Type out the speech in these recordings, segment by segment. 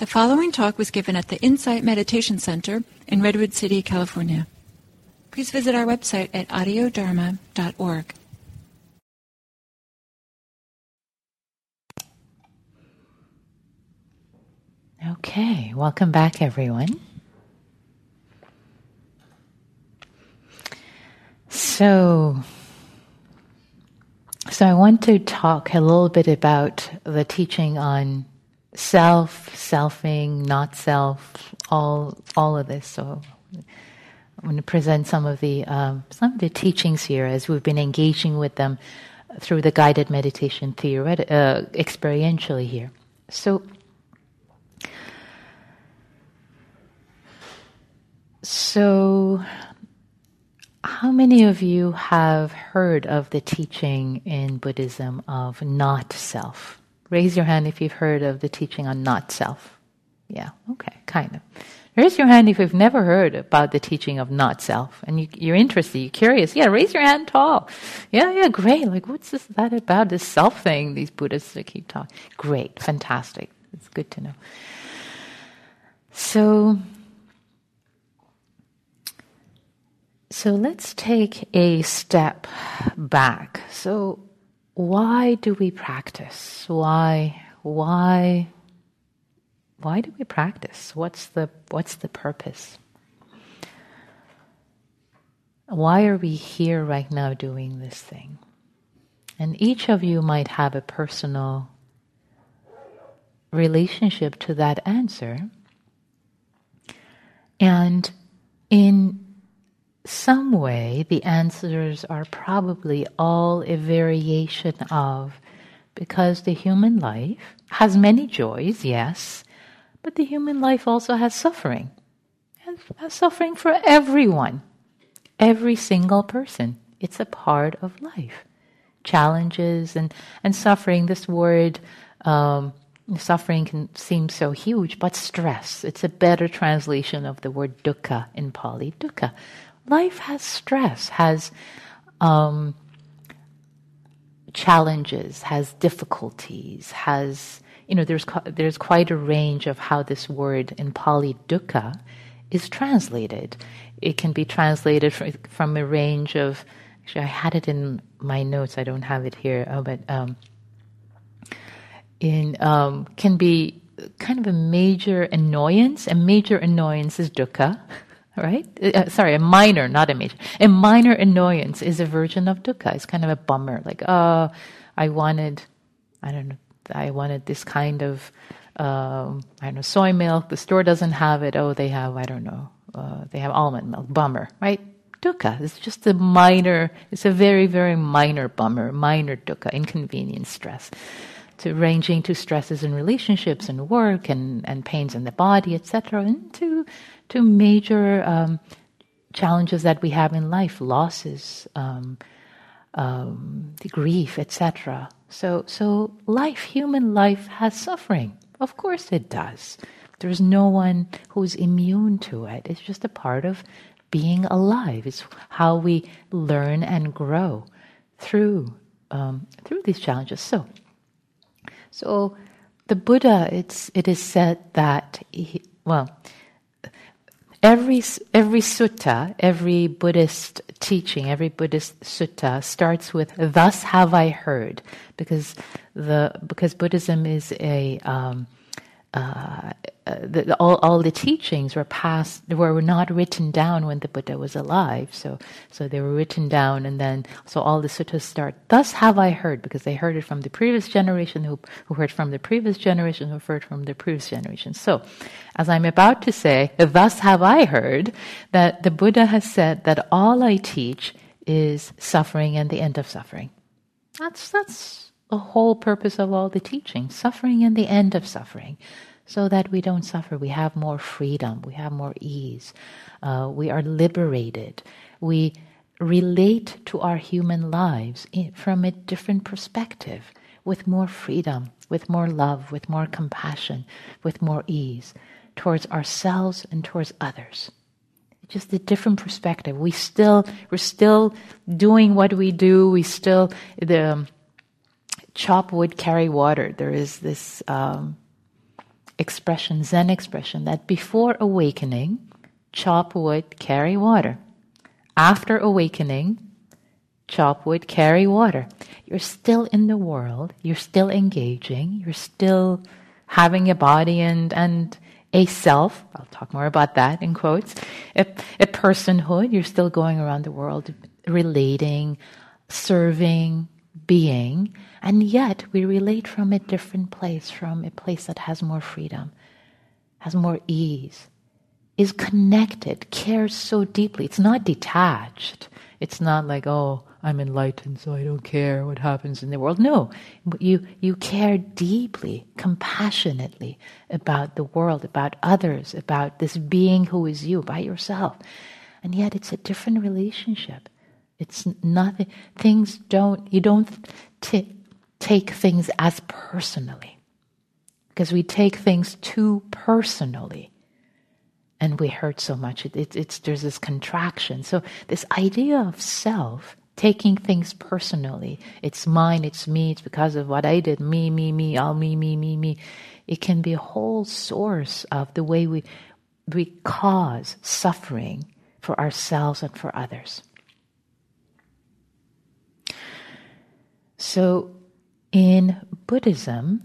The following talk was given at the Insight Meditation Center in Redwood City, California. Please visit our website at audiodharma.org. Okay, welcome back, everyone. So, so I want to talk a little bit about the teaching on self, selfing, not self, all all of this. So I'm going to present some of the um, some of the teachings here as we've been engaging with them through the guided meditation theoret- uh, experientially here. So. So, how many of you have heard of the teaching in Buddhism of not self? Raise your hand if you've heard of the teaching on not self. Yeah, okay, kind of. Raise your hand if you've never heard about the teaching of not self and you, are interested, you're curious. Yeah, raise your hand tall. Yeah, yeah, great. Like, what's this, that about, this self thing these Buddhists keep talking? Great, fantastic. It's good to know. So, so let's take a step back. So, why do we practice? Why, why, why do we practice? What's the, what's the purpose? Why are we here right now doing this thing? And each of you might have a personal relationship to that answer. And in some way, the answers are probably all a variation of because the human life has many joys, yes, but the human life also has suffering. Has, has suffering for everyone, every single person. It's a part of life. Challenges and, and suffering, this word, um, suffering can seem so huge, but stress. It's a better translation of the word dukkha in Pali. Dukkha life has stress, has um, challenges, has difficulties, has you know there's there's quite a range of how this word in Pali dukkha is translated. It can be translated from, from a range of. Actually, I had it in my notes. I don't have it here, oh, but um, in um, can be kind of a major annoyance. A major annoyance is dukkha right? Uh, sorry, a minor, not a major. A minor annoyance is a version of dukkha. It's kind of a bummer. Like, oh, I wanted, I don't know, I wanted this kind of, um, I don't know, soy milk. The store doesn't have it. Oh, they have, I don't know, uh, they have almond milk. Bummer, right? Dukkha. It's just a minor, it's a very, very minor bummer, minor dukkha, inconvenience, stress. To ranging to stresses in relationships and work and, and pains in the body, etc., and to major um, challenges that we have in life, losses, um, um, grief, etc. So, so life, human life, has suffering. Of course, it does. There's no one who's immune to it. It's just a part of being alive. It's how we learn and grow through um, through these challenges. So, so the Buddha, it's it is said that he, well Every, every sutta, every Buddhist teaching, every Buddhist sutta starts with "Thus have I heard," because the because Buddhism is a um, uh, the, all, all the teachings were passed were not written down when the Buddha was alive. So so they were written down, and then so all the suttas start. Thus have I heard, because they heard it from the previous generation, who who heard from the previous generation, who heard from the previous generation. So, as I'm about to say, thus have I heard that the Buddha has said that all I teach is suffering and the end of suffering. That's that's the whole purpose of all the teaching suffering and the end of suffering so that we don't suffer. We have more freedom. We have more ease. Uh, we are liberated. We relate to our human lives in, from a different perspective with more freedom with more love with more compassion with more ease towards ourselves and towards others. Just a different perspective. We still we're still doing what we do. We still the chop wood, carry water. There is this um, expression, Zen expression, that before awakening, chop wood, carry water. After awakening, chop wood, carry water. You're still in the world, you're still engaging, you're still having a body and, and a self. I'll talk more about that in quotes. A, a personhood, you're still going around the world relating, serving, being, and yet we relate from a different place, from a place that has more freedom, has more ease, is connected, cares so deeply. It's not detached. It's not like, oh, I'm enlightened, so I don't care what happens in the world. No, you, you care deeply, compassionately about the world, about others, about this being who is you, by yourself. And yet it's a different relationship. It's nothing, things don't, you don't t- take things as personally. Because we take things too personally and we hurt so much. It, it, it's, there's this contraction. So, this idea of self taking things personally. It's mine, it's me, it's because of what I did, me, me, me, all me, me, me, me. It can be a whole source of the way we, we cause suffering for ourselves and for others. So, in Buddhism,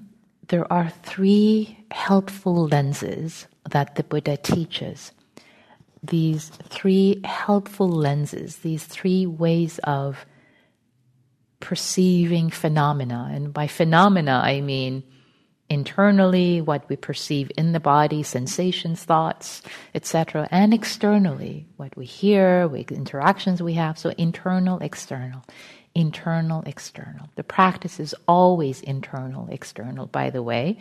there are three helpful lenses that the Buddha teaches these three helpful lenses, these three ways of perceiving phenomena. And by phenomena, I mean internally, what we perceive in the body, sensations, thoughts, etc., and externally, what we hear, interactions we have. So internal, external. Internal, external. The practice is always internal, external, by the way.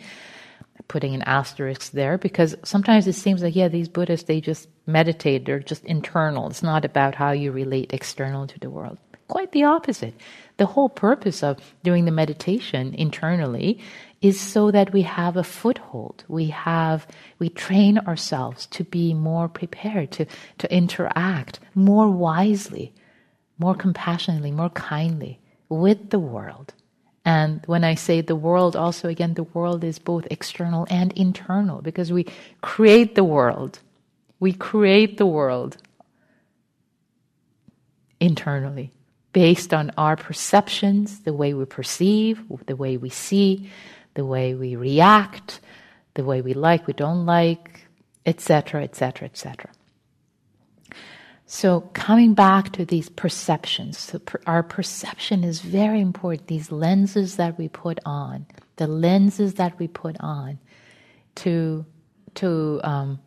Putting an asterisk there because sometimes it seems like yeah these buddhists they just meditate they're just internal. It's not about how you relate external to the world. Quite the opposite. The whole purpose of doing the meditation internally is so that we have a foothold. We have we train ourselves to be more prepared to to interact more wisely more compassionately more kindly with the world and when I say the world, also again, the world is both external and internal because we create the world. We create the world internally based on our perceptions, the way we perceive, the way we see, the way we react, the way we like, we don't like, etc., etc., etc. So, coming back to these perceptions, so per, our perception is very important. These lenses that we put on, the lenses that we put on to, to, um,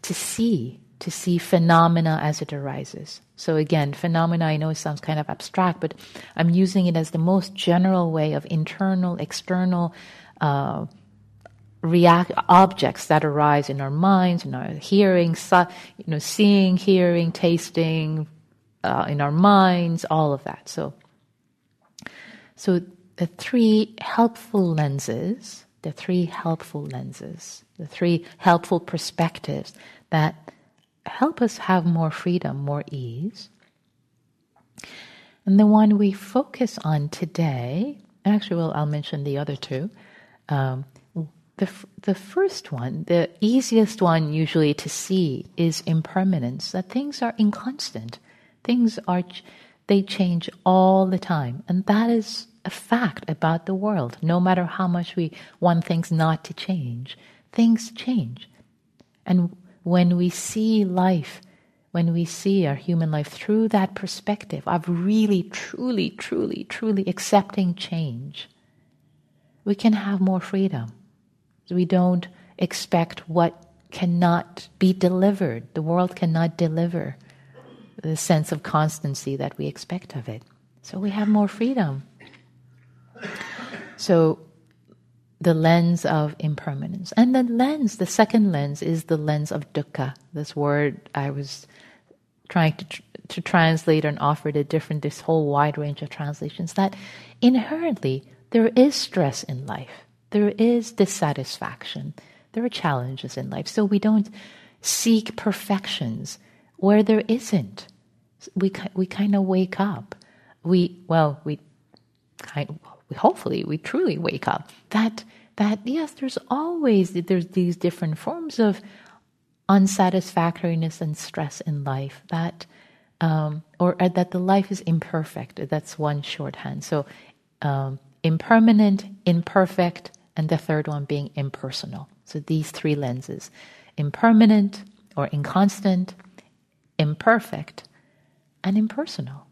to see, to see phenomena as it arises. So, again, phenomena, I know it sounds kind of abstract, but I'm using it as the most general way of internal, external, uh, react objects that arise in our minds, in our hearing, you know, seeing, hearing, tasting, uh, in our minds, all of that. So, so the three helpful lenses, the three helpful lenses, the three helpful perspectives that help us have more freedom, more ease. And the one we focus on today, actually, well, I'll mention the other two. Um, the, the first one, the easiest one usually to see is impermanence, that things are inconstant. Things are, they change all the time. And that is a fact about the world. No matter how much we want things not to change, things change. And when we see life, when we see our human life through that perspective of really, truly, truly, truly accepting change, we can have more freedom we don't expect what cannot be delivered. The world cannot deliver the sense of constancy that we expect of it. So we have more freedom. So the lens of impermanence. And the lens, the second lens, is the lens of dukkha. This word I was trying to, tr- to translate and offered a different, this whole wide range of translations, that inherently there is stress in life. There is dissatisfaction. There are challenges in life. So we don't seek perfections where there isn't. We, we kind of wake up. We, well, we kind we hopefully we truly wake up that that yes, there's always there's these different forms of unsatisfactoriness and stress in life that um, or, or, that the life is imperfect. That's one shorthand. So um, impermanent, imperfect, and the third one being impersonal. So these three lenses: impermanent or inconstant, imperfect, and impersonal.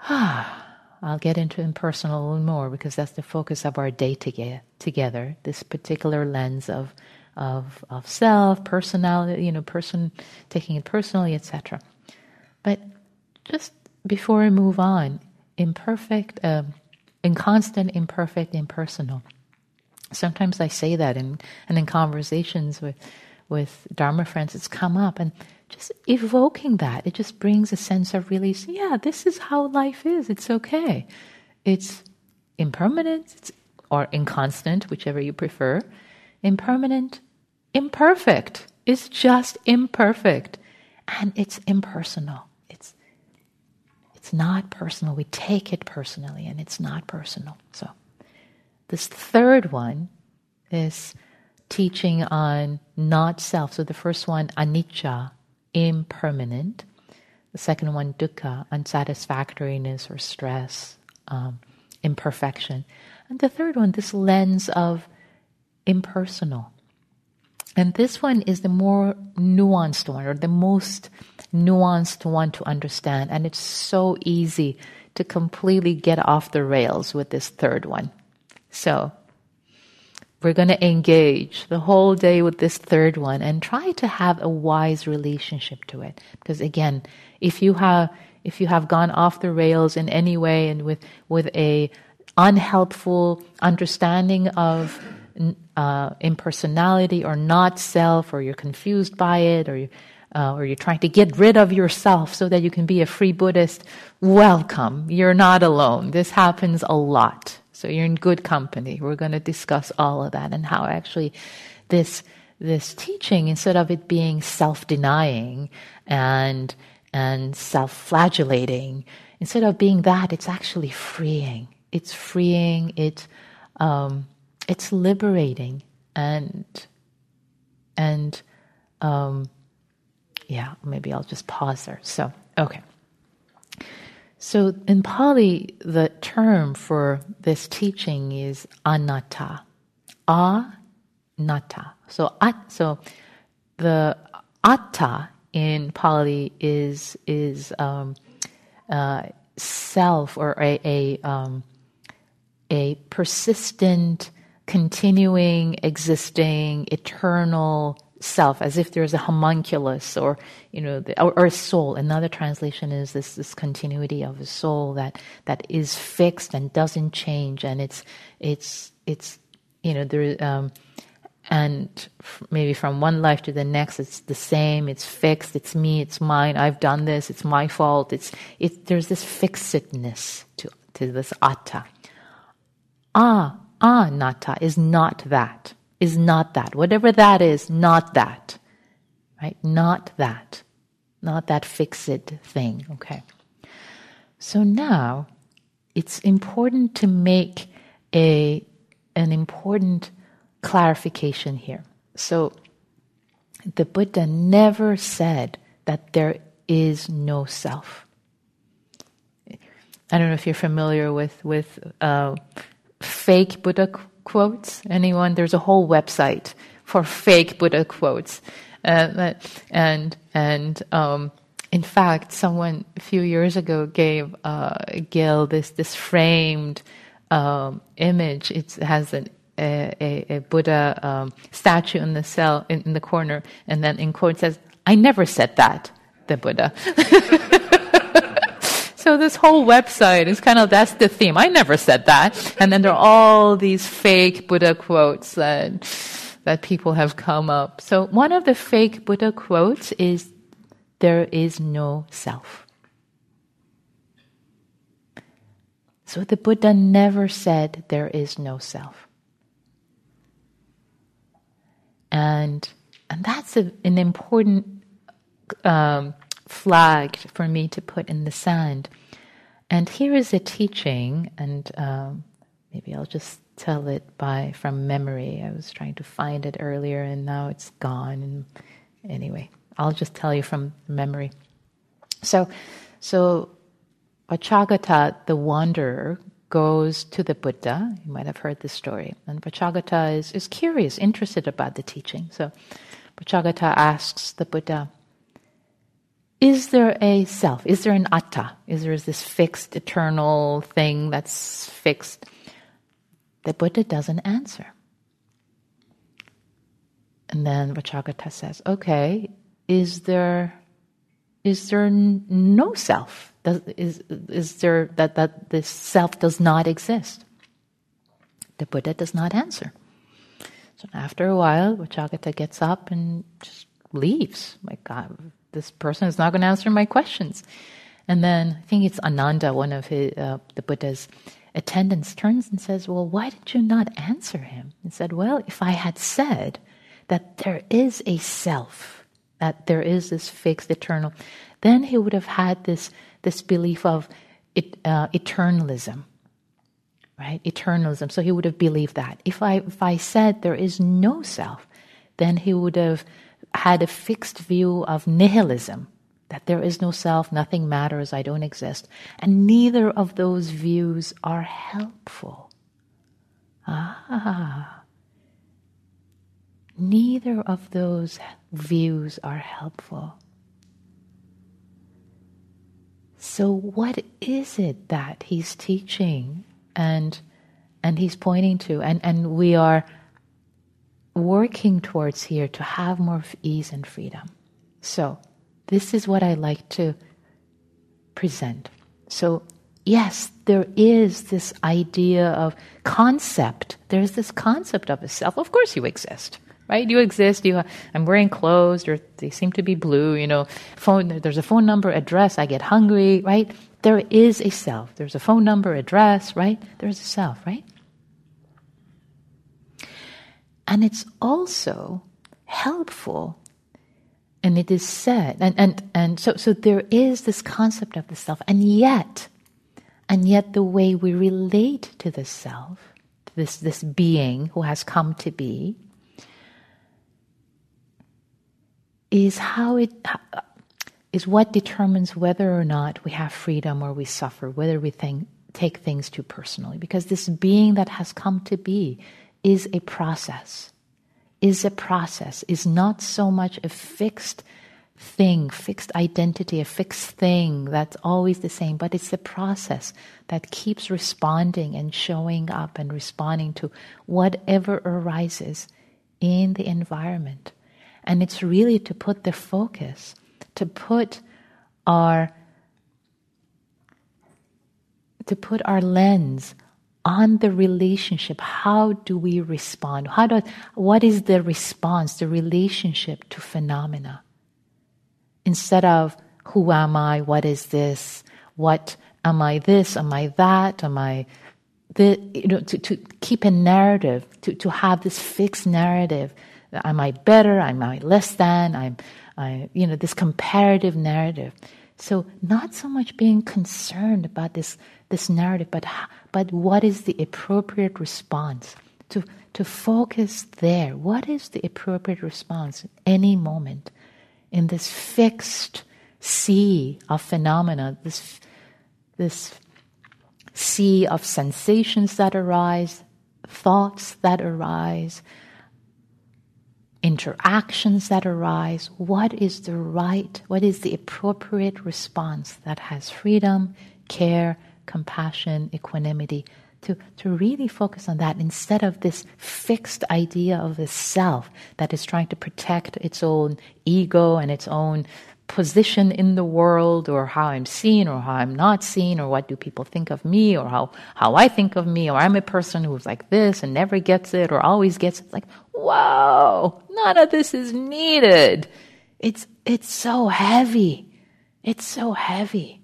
Ah. I'll get into impersonal a little more because that's the focus of our day together. Together, this particular lens of of of self, personality, you know, person taking it personally, etc. But just before I move on, imperfect, um, inconstant, imperfect, impersonal. Sometimes I say that, in, and in conversations with with Dharma friends, it's come up, and just evoking that, it just brings a sense of release. Yeah, this is how life is. It's okay. It's impermanent it's, or inconstant, whichever you prefer. Impermanent, imperfect. It's just imperfect. And it's impersonal. It's it's not personal. We take it personally and it's not personal. So this third one is teaching on not self. So the first one, anicca, impermanent. The second one, dukkha, unsatisfactoriness or stress, um, imperfection. And the third one, this lens of impersonal. And this one is the more nuanced one, or the most nuanced one to understand. And it's so easy to completely get off the rails with this third one. So, we're going to engage the whole day with this third one and try to have a wise relationship to it. Because again, if you have if you have gone off the rails in any way and with with a unhelpful understanding of uh, impersonality or not self, or you're confused by it, or you, uh, or you're trying to get rid of yourself so that you can be a free Buddhist, welcome. You're not alone. This happens a lot. So you're in good company. We're going to discuss all of that and how actually this this teaching, instead of it being self-denying and and self-flagellating, instead of being that, it's actually freeing. It's freeing. It's um, it's liberating and and um, yeah. Maybe I'll just pause there. So okay. So in Pali, the term for this teaching is anatta. Anatta. So at, so the atta in Pali is is um, uh, self or a a, um, a persistent, continuing, existing, eternal self, as if there's a homunculus or you know, the, or, or, a soul. Another translation is this this continuity of a soul that that is fixed and doesn't change, and it's it's it's you know there um, and f- maybe from one life to the next, it's the same. It's fixed. It's me. It's mine. I've done this. It's my fault. It's it. There's this fixedness to to this atta. Ah, ah, nata is not that is not that. Whatever that is, not that. Right? Not that. Not that fixed thing. Okay. So now it's important to make a an important clarification here. So the Buddha never said that there is no self. I don't know if you're familiar with with uh, fake Buddha quotes? Anyone? There's a whole website for fake Buddha quotes. Uh, and and um, in fact, someone a few years ago gave uh, Gil this this framed um, image. It has an, a, a, Buddha um, statue in the cell in, in the corner, and then in quote says, "I never said that." The Buddha. So this whole website is kind of that's the theme. I never said that. And then there are all these fake Buddha quotes that that people have come up. So one of the fake Buddha quotes is there is no self. So the Buddha never said there is no self. And and that's a, an important um, flag for me to put in the sand. And here is a teaching, and um, maybe I'll just tell it by from memory. I was trying to find it earlier and now it's gone. And anyway, I'll just tell you from memory. So, so Vacchagotta, the wanderer, goes to the Buddha. You might have heard this story. And Vacchagotta is, is curious, interested about the teaching. So Vacchagotta asks the Buddha, is there a self? Is there an atta? Is there this fixed, eternal thing that's fixed? The Buddha doesn't answer. And then Vacchagotta says, okay, is there is there no self? Does, is, is there that, that this self does not exist? The Buddha does not answer. So after a while, Vacchagotta gets up and just leaves. My God, this person is not going to answer my questions. And then I think it's Ananda, one of his, uh, the Buddha's attendants, turns and says, Well, why did you not answer him? And said, Well, if I had said that there is a self, that there is this fixed eternal, then he would have had this, this belief of it, uh, eternalism, right? Eternalism. So he would have believed that. If I, if I said there is no self, then he would have had a fixed view of nihilism, that there is no self, nothing matters, I don't exist. And neither of those views are helpful. Ah. Neither of those views are helpful. So, what is it that he's teaching and, and he's pointing to? And, and we are working towards here to have more ease and freedom. So, this is what I like to present. So, yes, there is this idea of concept. There's this concept of a self. Of course, you exist, right? You exist. You, I'm wearing clothes, or they seem to be blue. You know, phone. There's a phone number, address. I get hungry, right? There is a self. There's a phone number, address, right? There's a self, right? And it's also helpful. And it is said, and, and, and so, so there is this concept of the self, and yet, and yet the way we relate to the self, this, this being who has come to be, is how it is what determines whether or not we have freedom or we suffer, whether we think, take things too personally. Because this being that has come to be is a process, is a process, is not so much a fixed thing, fixed identity, a fixed thing that's always the same, but it's the process that keeps responding and showing up and responding to whatever arises in the environment. And it's really to put the focus, to put our to put our lens on the relationship how do we respond? How do what is the response the relationship to phenomena? Instead of who am i? What is this? What am i this? Am i that? Am i the you know to, to keep a narrative to, to have this fixed narrative. Am i better? Am i less than? I'm I, you know this comparative narrative. So not so much being concerned about this this narrative, but but what is the appropriate response? To to focus there. What is the appropriate response at any moment in this fixed sea of phenomena, this this sea of sensations that arise, thoughts that arise, interactions that arise, what is the right, what is the appropriate response that has freedom, care, compassion, equanimity, to, to really focus on that instead of this fixed idea of the self that is trying to protect its own ego and its own position in the world or how I'm seen or how I'm not seen or what do people think of me or how, how I think of me or I'm a person who's like this and never gets it or always gets it. Like, whoa, none of this is needed. It's, it's so heavy. It's so heavy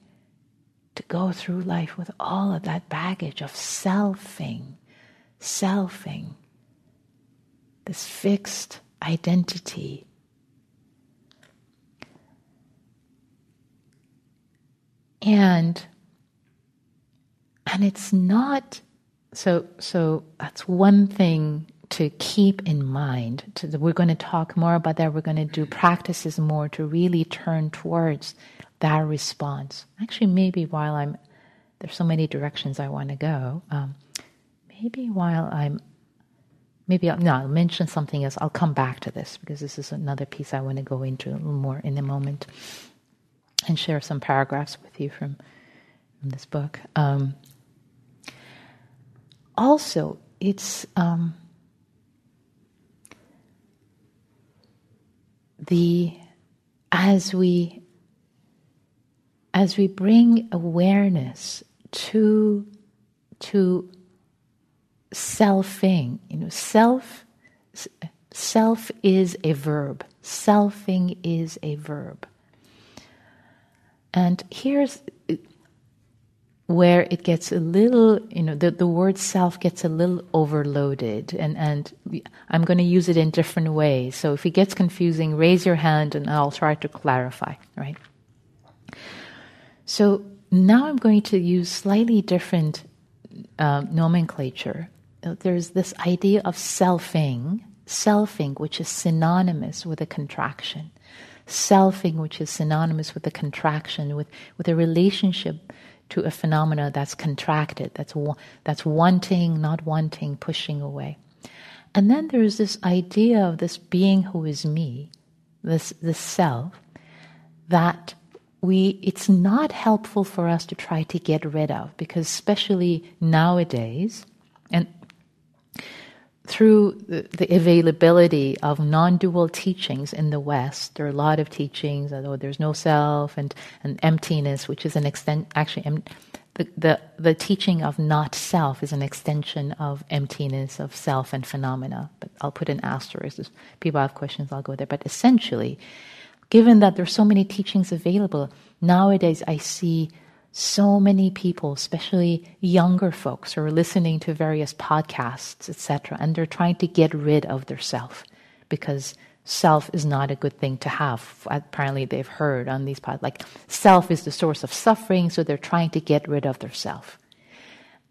to go through life with all of that baggage of selfing, selfing, this fixed identity. And and it's not so, so that's one thing to keep in mind. To, we're going to talk more about that. We're going to do practices more to really turn towards that response. Actually, maybe while I'm there's so many directions I want to go. Um, maybe while I'm maybe I'll, no, I'll mention something else. I'll come back to this because this is another piece I want to go into a little more in a moment and share some paragraphs with you from, from this book. Um, also, it's um, the as we as we bring awareness to to selfing, you know, self self is a verb. Selfing is a verb. And here's where it gets a little, you know, the, the word self gets a little overloaded, and, and I'm going to use it in different ways. So if it gets confusing, raise your hand and I'll try to clarify, right? So now I'm going to use slightly different um, nomenclature. Uh, there's this idea of selfing, selfing, which is synonymous with a contraction. Selfing, which is synonymous with a contraction, with, with a relationship to a phenomena that's contracted, that's, that's wanting, not wanting, pushing away. And then there's this idea of this being who is me, this, this self, that we, it's not helpful for us to try to get rid of because, especially nowadays, and through the, the availability of non dual teachings in the West, there are a lot of teachings, although there's no self and, and emptiness, which is an extent, actually, em, the, the, the teaching of not self is an extension of emptiness, of self and phenomena. But I'll put an asterisk. If people have questions, I'll go there. But essentially, given that there's so many teachings available, nowadays I see so many people, especially younger folks, who are listening to various podcasts, etc., and they're trying to get rid of their self because self is not a good thing to have. Apparently, they've heard on these podcasts, like self is the source of suffering, so they're trying to get rid of their self.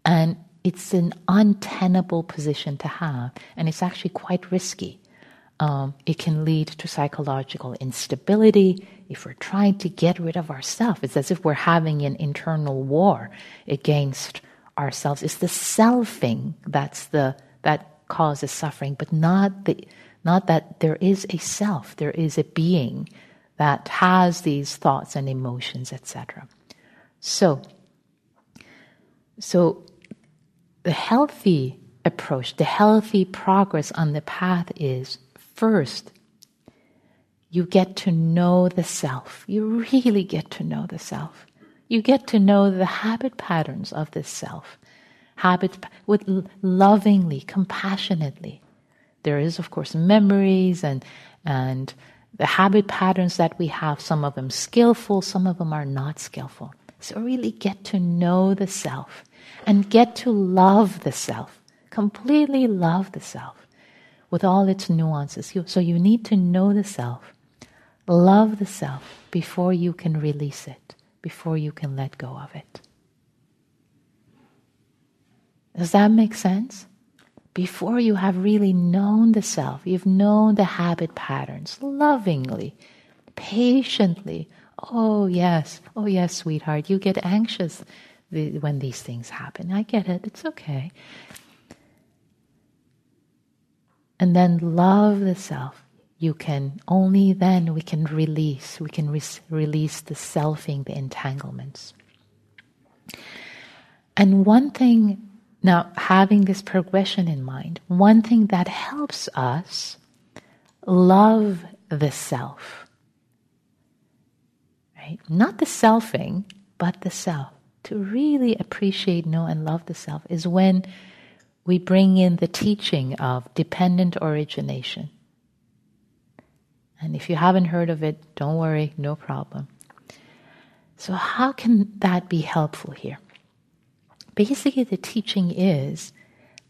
And it's an untenable position to have, and it's actually quite risky um, it can lead to psychological instability. If we're trying to get rid of ourselves, it's as if we're having an internal war against ourselves. It's the selfing that's the that causes suffering, but not the not that there is a self, there is a being that has these thoughts and emotions, etc. So, so the healthy approach, the healthy progress on the path is First, you get to know the self. You really get to know the self. You get to know the habit patterns of this self. Habit with lovingly, compassionately. There is, of course, memories and and the habit patterns that we have. Some of them skillful, some of them are not skillful. So really get to know the self and get to love the self. Completely love the self with all its nuances. So you need to know the self, love the self before you can release it, before you can let go of it. Does that make sense? Before you have really known the self, you've known the habit patterns lovingly, patiently. Oh, yes, oh, yes, sweetheart, you get anxious when these things happen. I get it, it's okay and then love the self, you can only then we can release, we can re- release the selfing, the entanglements. And one thing, now having this progression in mind, one thing that helps us love the self, right? Not the selfing, but the self. To really appreciate, know, and love the self is when we bring in the teaching of dependent origination. And if you haven't heard of it, don't worry, no problem. So, how can that be helpful here? Basically, the teaching is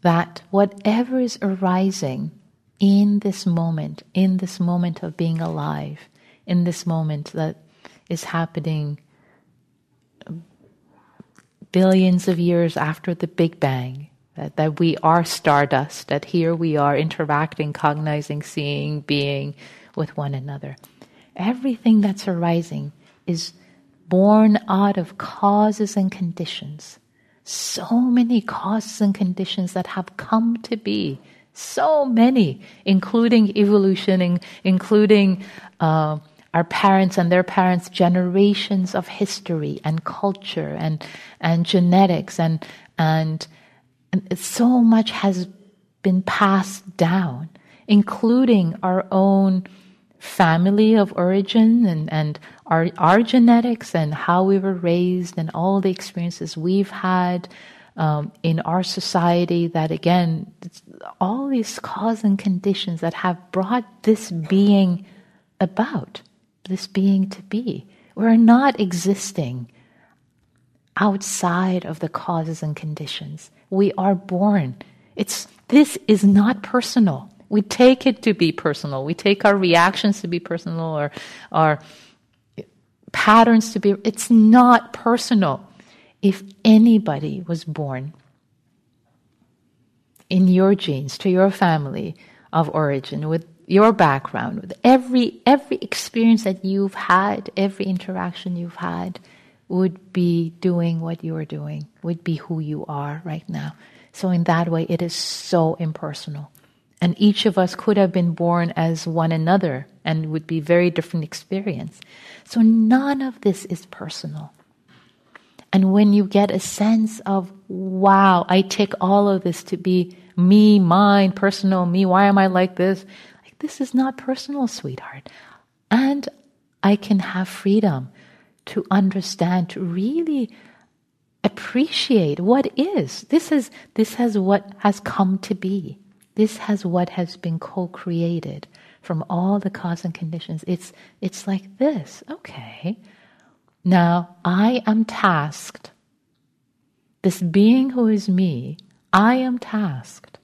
that whatever is arising in this moment, in this moment of being alive, in this moment that is happening billions of years after the Big Bang, that, that we are stardust, that here we are interacting, cognizing, seeing, being with one another. Everything that's arising is born out of causes and conditions. So many causes and conditions that have come to be. So many, including evolution, including uh, our parents and their parents, generations of history and culture and, and genetics and, and, and so much has been passed down, including our own family of origin and, and our, our genetics and how we were raised and all the experiences we've had um, in our society that again all these cause and conditions that have brought this being about this being to be. We're not existing outside of the causes and conditions we are born it's this is not personal we take it to be personal. We take our reactions to be personal or our patterns to be. It's not personal. If anybody was born in your genes, to your family of origin, with your background, with every every experience that you've had, every interaction you've had, would be doing what you are doing, would be who you are right now. So in that way, it is so impersonal. And each of us could have been born as one another and would be very different experience. So none of this is personal. And when you get a sense of, wow, I take all of this to be me, mine, personal, me, why am I like this? Like, this is not personal, sweetheart. And I can have freedom to understand, to really appreciate what is. This is, this has what has come to be. This has what has been co-created from all the cause and conditions. It's, it's like this. Okay. Now I am tasked. This being who is me, I am tasked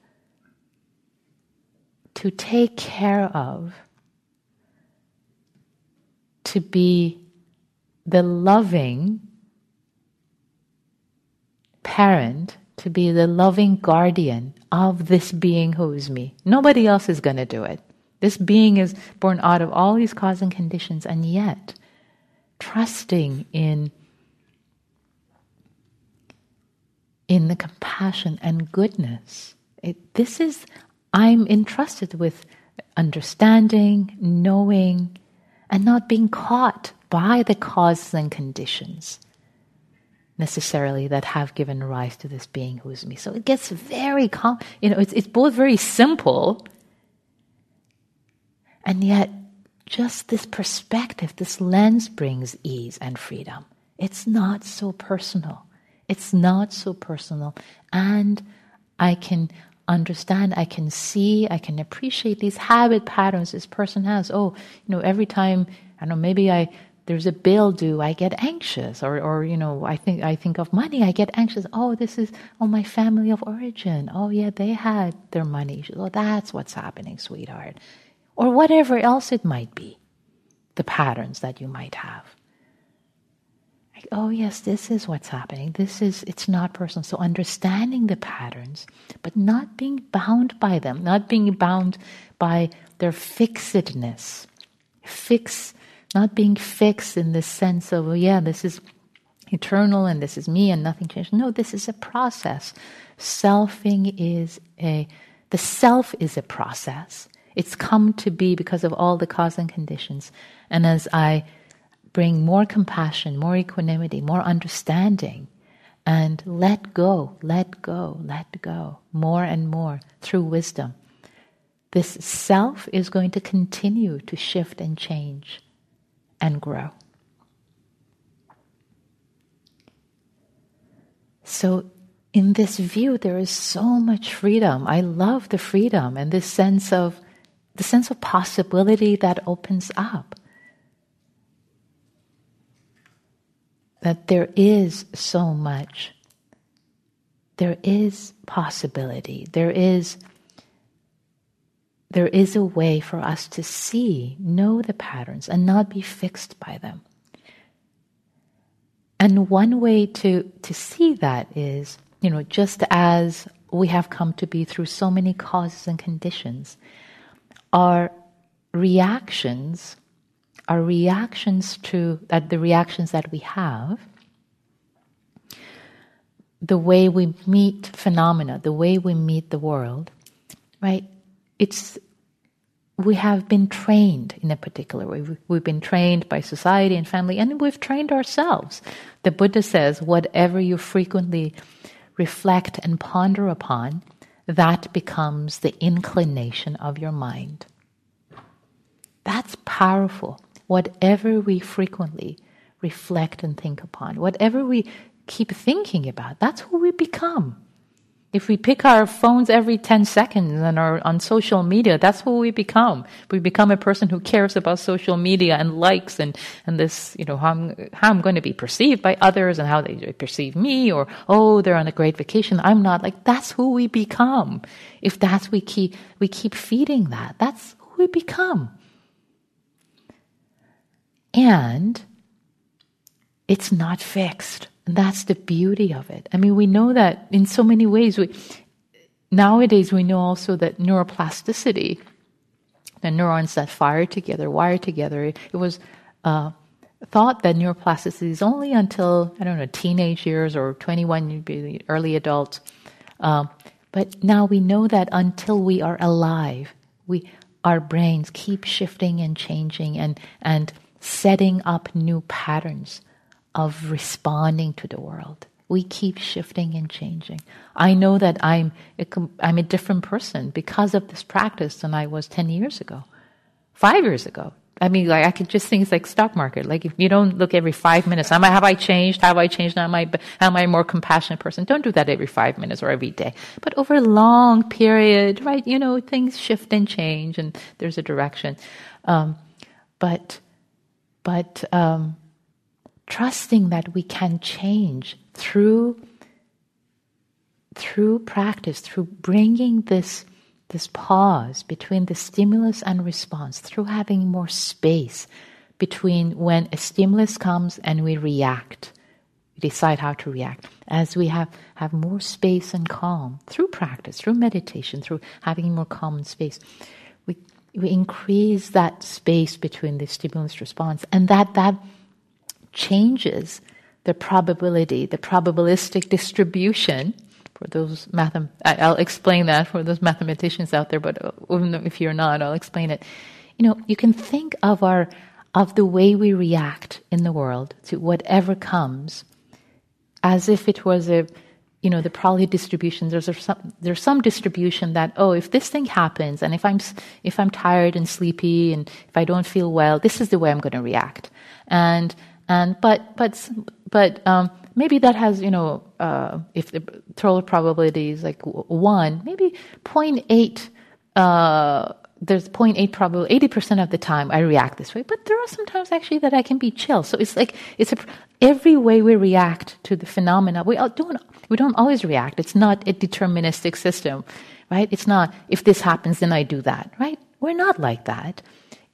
to take care of, to be the loving parent to be the loving guardian of this being who is me. Nobody else is going to do it. This being is born out of all these causes and conditions, and yet trusting in, in the compassion and goodness. It, this is, I'm entrusted with understanding, knowing, and not being caught by the causes and conditions necessarily that have given rise to this being who is me. So it gets very, com- you know, it's, it's both very simple and yet just this perspective, this lens brings ease and freedom. It's not so personal. It's not so personal. And I can understand, I can see, I can appreciate these habit patterns this person has. Oh, you know, every time, I don't know, maybe I there's a bill due, I get anxious, or, or you know, I think I think of money, I get anxious. Oh, this is oh my family of origin. Oh yeah, they had their money. Oh, that's what's happening, sweetheart, or whatever else it might be, the patterns that you might have. Like, oh yes, this is what's happening. This is it's not personal. So understanding the patterns, but not being bound by them, not being bound by their fixedness. Fix not being fixed in the sense of, oh, yeah, this is eternal and this is me and nothing changes. No, this is a process. Selfing is a, the self is a process. It's come to be because of all the cause and conditions. And as I bring more compassion, more equanimity, more understanding, and let go, let go, let go, more and more through wisdom, this self is going to continue to shift and change and grow. So, in this view, there is so much freedom. I love the freedom and this sense of the sense of possibility that opens up. That there is so much. There is possibility. There is there is a way for us to see, know the patterns, and not be fixed by them. And one way to, to see that is, you know, just as we have come to be through so many causes and conditions. Our reactions, our reactions to that, the reactions that we have, the way we meet phenomena, the way we meet the world, right? It's we have been trained in a particular way. We've been trained by society and family, and we've trained ourselves. The Buddha says, whatever you frequently reflect and ponder upon, that becomes the inclination of your mind. That's powerful. Whatever we frequently reflect and think upon, whatever we keep thinking about, that's who we become. If we pick our phones every 10 seconds and are on social media, that's who we become. We become a person who cares about social media and likes and, and this, you know, how I'm, how I'm going to be perceived by others and how they perceive me or, oh, they're on a great vacation. I'm not. Like, that's who we become. If that's we keep, we keep feeding that, that's who we become. And it's not fixed. And that's the beauty of it. I mean, we know that in so many ways. We, nowadays, we know also that neuroplasticity, the neurons that fire together, wire together, it, was uh, thought that neuroplasticity is only until, I don't know, teenage years or 21, you'd be early adults. Um, but now we know that until we are alive, we, our brains keep shifting and changing and, and setting up new patterns of responding to the world. We keep shifting and changing. I know that I'm a, I'm a different person because of this practice than I was 10 years ago, five years ago. I mean, like I could just think it's like stock market. Like if you don't look every five minutes, am I, have I changed? Have I changed? Am I, am I a more compassionate person? Don't do that every five minutes or every day. But over a long period, right? You know, things shift and change, and there's a direction. Um, but, but um, trusting that we can change through through practice, through bringing this this pause between the stimulus and response, through having more space between when a stimulus comes and we react, we decide how to react. As we have, have more space and calm through practice, through meditation, through having more calm space, we, increase that space between the stimulus response and that that changes the probability, the probabilistic distribution. For those mathem, I'll explain that for those mathematicians out there. But uh, if you're not, I'll explain it. You know, you can think of our of the way we react in the world to whatever comes, as if it was a, you know, the probability distribution. There's some there's some distribution that oh, if this thing happens, and if I'm if I'm tired and sleepy, and if I don't feel well, this is the way I'm going to react, and and but but but um, maybe that has you know uh, if the total probability is like one, maybe 0.8. Uh, there's 0.8 probability. 80% of the time I react this way, but there are some times actually that I can be chill. So it's like it's a, every way we react to the phenomena. We don't we don't always react. It's not a deterministic system, right? It's not if this happens then I do that, right? We're not like that.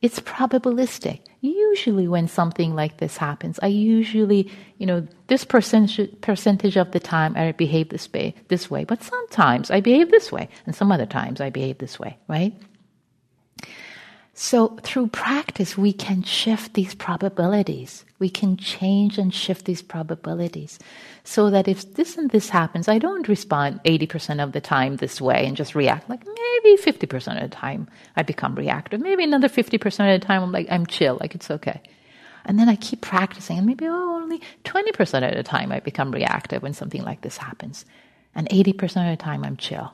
It's probabilistic. Usually, when something like this happens, I usually, you know, this percentage, percentage of the time I behave this way, this way, but sometimes I behave this way, and some other times I behave this way, right? So, through practice, we can shift these probabilities. We can change and shift these probabilities so that if this and this happens, I don't respond 80% of the time this way and just react. Like maybe 50% of the time I become reactive. Maybe another 50% of the time I'm like, I'm chill, like it's okay. And then I keep practicing, and maybe oh, only 20% of the time I become reactive when something like this happens. And 80% of the time I'm chill.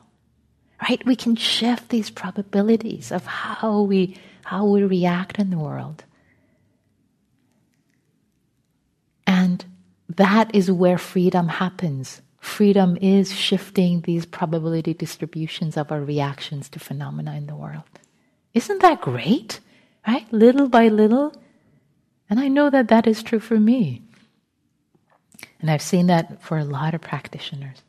Right? We can shift these probabilities of how we how we react in the world. And that is where freedom happens. Freedom is shifting these probability distributions of our reactions to phenomena in the world. Isn't that great? Right? Little by little. And I know that that is true for me. And I've seen that for a lot of practitioners.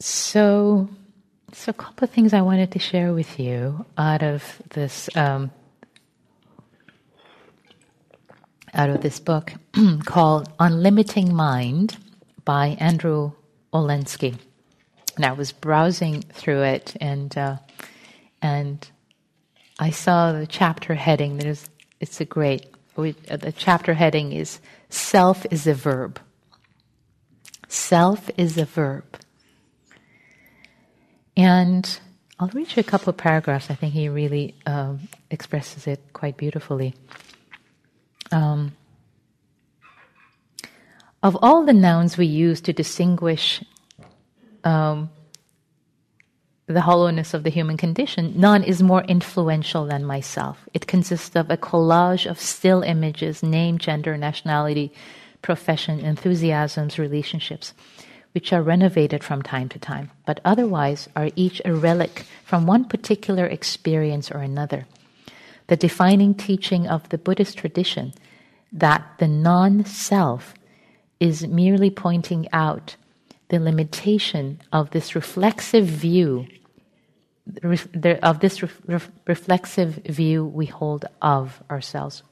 So, so, a couple of things I wanted to share with you out of this um, out of this book called "Unlimiting Mind" by Andrew Olendzki. And I was browsing through it, and uh, and I saw the chapter heading. There's it's a great. Uh, the chapter heading is "Self is a verb." Self is a verb, and I'll read you a couple of paragraphs. I think he really um, expresses it quite beautifully. Um, of all the nouns we use to distinguish um, the hollowness of the human condition, none is more influential than myself. It consists of a collage of still images, name, gender, nationality, profession, enthusiasms, relationships, which are renovated from time to time, but otherwise are each a relic from one particular experience or another. The defining teaching of the Buddhist tradition that the non self is merely pointing out the limitation of this reflexive view of this reflexive view we hold of ourselves.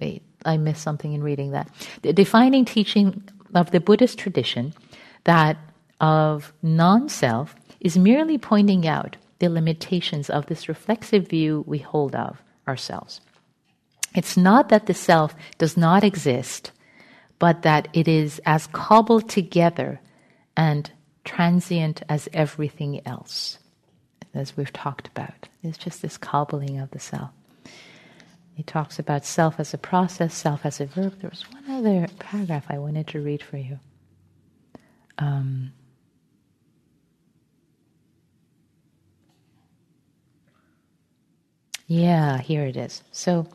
Wait, I missed something in reading that. The defining teaching of the Buddhist tradition that of non self is merely pointing out the limitations of this reflexive view we hold of ourselves. It's not that the self does not exist, but that it is as cobbled together and transient as everything else, as we've talked about. It's just this cobbling of the self. He talks about self as a process, self as a verb. There was one other paragraph I wanted to read for you. Um, yeah, here it is. So,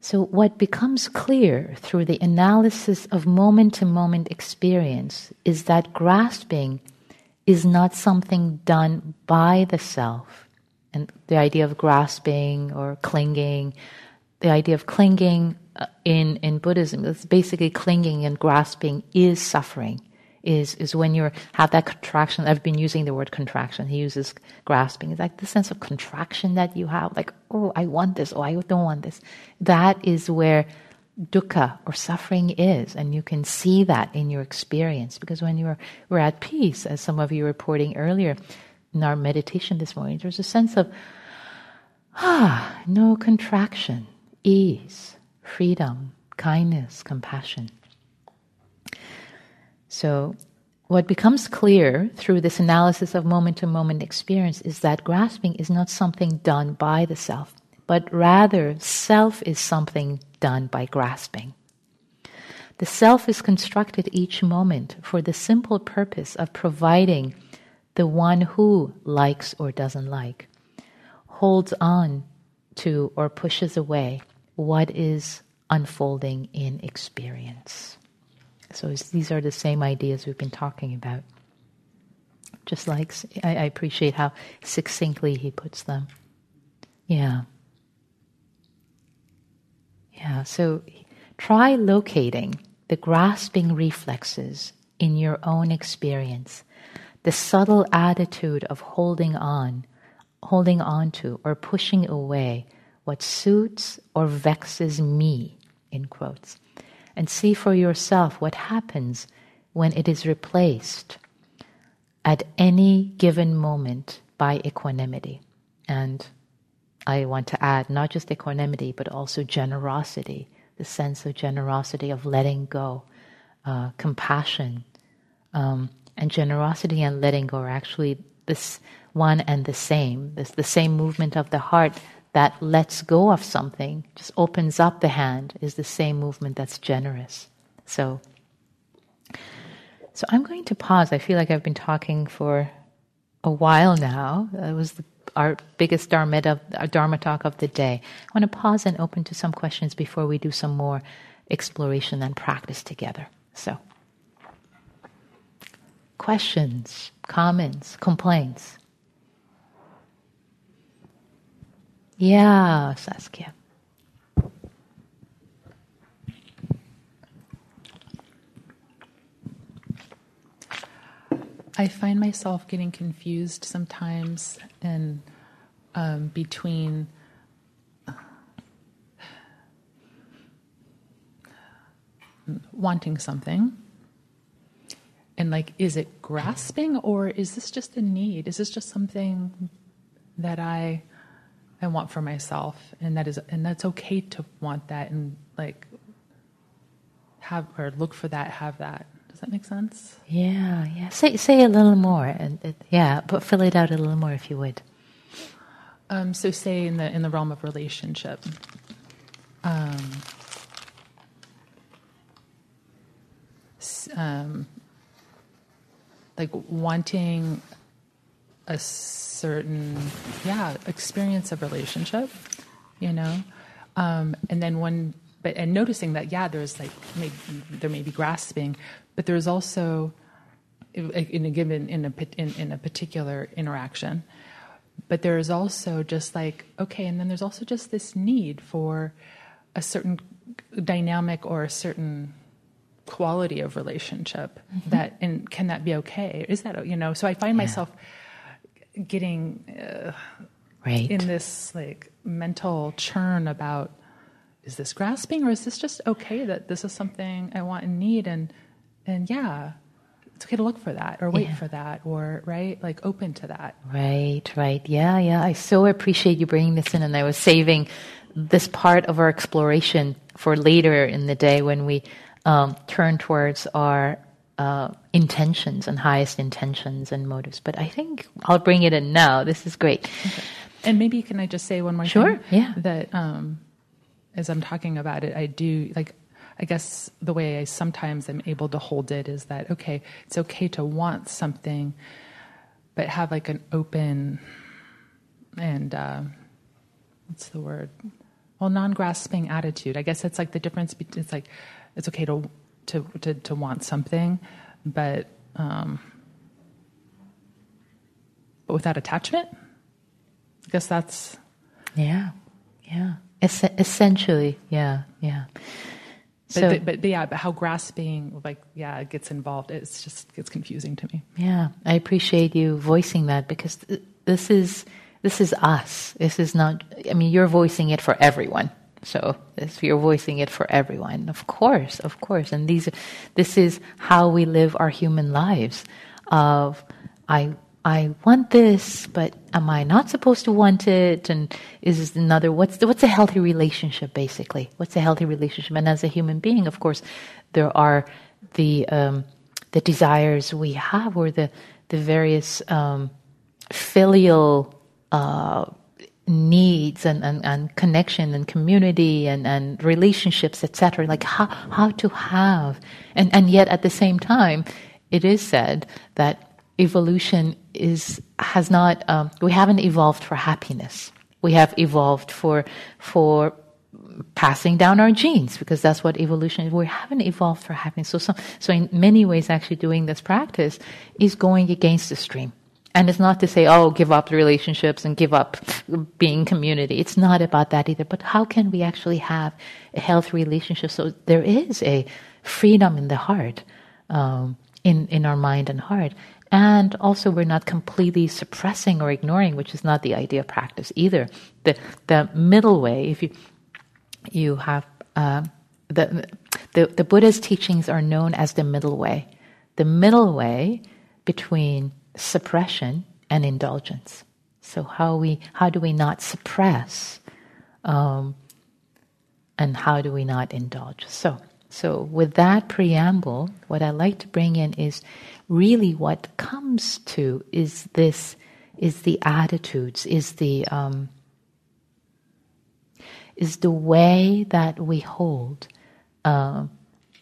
so what becomes clear through the analysis of moment to moment experience is that grasping is not something done by the self and the idea of grasping or clinging, the idea of clinging in, in Buddhism, it's basically clinging and grasping is suffering. Is, is when you have that contraction. I've been using the word contraction. He uses grasping. It's like the sense of contraction that you have, like, oh, I want this, oh, I don't want this. That is where dukkha or suffering is, and you can see that in your experience. Because when you're we're at peace, as some of you were reporting earlier, in our meditation this morning, there's a sense of, ah, no contraction, ease, freedom, kindness, compassion. So, what becomes clear through this analysis of moment to moment experience is that grasping is not something done by the self, but rather self is something done by grasping. The self is constructed each moment for the simple purpose of providing the one who likes or doesn't like, holds on to or pushes away what is unfolding in experience. So these are the same ideas we've been talking about. Just like I, I appreciate how succinctly he puts them. Yeah. Yeah, so try locating the grasping reflexes in your own experience the subtle attitude of holding on, holding on to, or pushing away what suits or vexes me, in quotes, and see for yourself what happens when it is replaced at any given moment by equanimity. And I want to add not just equanimity, but also generosity, the sense of generosity, of letting go, uh, compassion, um, and generosity and letting go are actually this one and the same. This the same movement of the heart that lets go of something, just opens up the hand, is the same movement that's generous. So, so I'm going to pause. I feel like I've been talking for a while now. It was the, our biggest dharma, our dharma talk of the day. I want to pause and open to some questions before we do some more exploration and practice together. So questions, comments, complaints? Yeah, Saskia. I find myself getting confused sometimes and um, between wanting something and like, is it grasping or is this just a need? Is this just something that I I want for myself, and that is and that's okay to want that and like have or look for that, have that. Does that make sense? Yeah, yeah. Say say a little more, and it, yeah, but fill it out a little more if you would. Um, so, say in the in the realm of relationship, um, um, like wanting a certain yeah experience of relationship, you know, um, and then one but and noticing that yeah there's like maybe, there may be grasping, but there's also in a given in a in, in a particular interaction but there is also just like okay and then there's also just this need for a certain dynamic or a certain quality of relationship mm-hmm. that and can that be okay is that you know so i find yeah. myself getting uh, right. in this like mental churn about is this grasping or is this just okay that this is something i want and need? And and yeah it's okay to look for that or wait yeah. for that or right? Like open to that. Right right. Yeah yeah. I so appreciate you bringing this in and i was saving this part of our exploration for later in the day when we um, turn towards our uh, intentions and highest intentions and motives but i think i'll bring it in now this is great okay. and maybe can i just say one more sure thing? yeah that um, as i'm talking about it i do like I guess the way I sometimes am able to hold it is that, okay, it's okay to want something, but have like an open and, uh, what's the word? Well, non grasping attitude. I guess it's like the difference. Between, it's like, it's okay to, to, to, to want something, but, um, but without attachment. I guess that's. Yeah, yeah. Es- essentially, yeah, yeah. But, so, but, but, yeah, but how grasping, like, yeah, it gets involved. It's just gets confusing to me. Yeah, I appreciate you voicing that because th- this is this is us. This is not. I mean, you're voicing it for everyone. So if you're voicing it for everyone, of course, of course. And these, this is how we live our human lives. Of I I want this, but am I not supposed to want it? And is this another, what's, the, what's a healthy relationship, basically? What's a healthy relationship? And as a human being, of course, there are the, um, the desires we have or the, the various um, filial uh, needs and, and, and connection and community and, and relationships, etc. Like how, how to have. And, and yet at the same time, it is said that evolution is has not um, we haven't evolved for happiness. We have evolved for for passing down our genes because that's what evolution is. We haven't evolved for happiness. So, so, so in many ways, actually doing this practice is going against the stream. And it's not to say, oh, give up relationships and give up being community. It's not about that either. But how can we actually have a healthy relationship so there is a freedom in the heart, um, in, in our mind and heart? And also, we're not completely suppressing or ignoring, which is not the idea of practice either. The, the middle way, if you, you have, uh, the, the, the Buddha's teachings are known as the middle way. The middle way between suppression and indulgence. So how we how do we not suppress, um, and how do we not indulge? So so with that preamble, what I like to bring in is really what comes to is this is the attitudes is the um, is the way that we hold uh,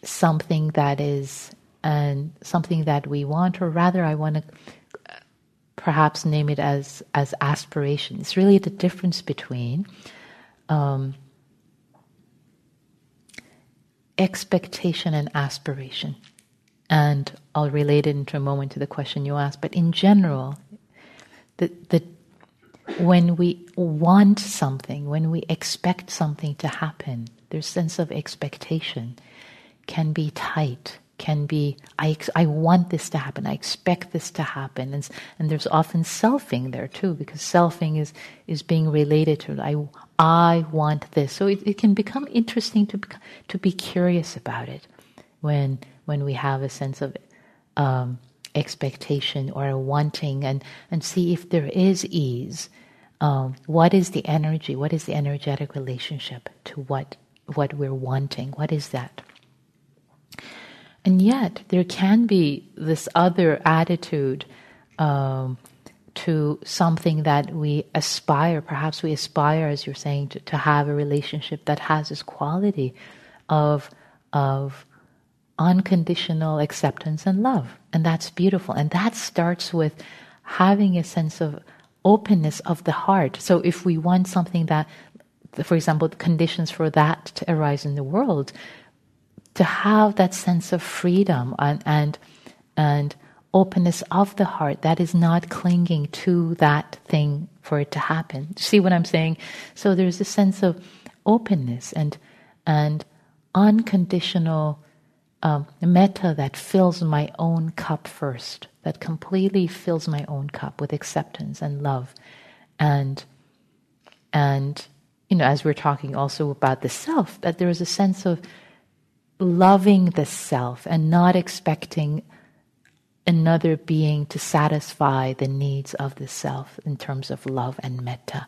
something that is and something that we want or rather i want to perhaps name it as as aspiration it's really the difference between um, expectation and aspiration and I'll relate it into a moment to the question you asked. But in general, the, the, when we want something, when we expect something to happen, their sense of expectation can be tight, can be, I, I want this to happen, I expect this to happen. And, and there's often selfing there too, because selfing is, is being related to, I, I want this. So it, it can become interesting to, to be curious about it when when we have a sense of um, expectation or a wanting and, and see if there is ease. Um, what is the energy? What is the energetic relationship to what what we're wanting? What is that? And yet, there can be this other attitude um, to something that we aspire. Perhaps we aspire, as you're saying, to, to have a relationship that has this quality of of unconditional acceptance and love. And that's beautiful. And that starts with having a sense of openness of the heart. So if we want something that, for example, the conditions for that to arise in the world, to have that sense of freedom and, and, and openness of the heart that is not clinging to that thing for it to happen. See what I'm saying? So there's a sense of openness and, and unconditional um, that fills my own cup first, that completely fills my own cup with acceptance and love, and and you know, as we're talking also about the self, that there is a sense of loving the self and not expecting another being to satisfy the needs of the self in terms of love and metta.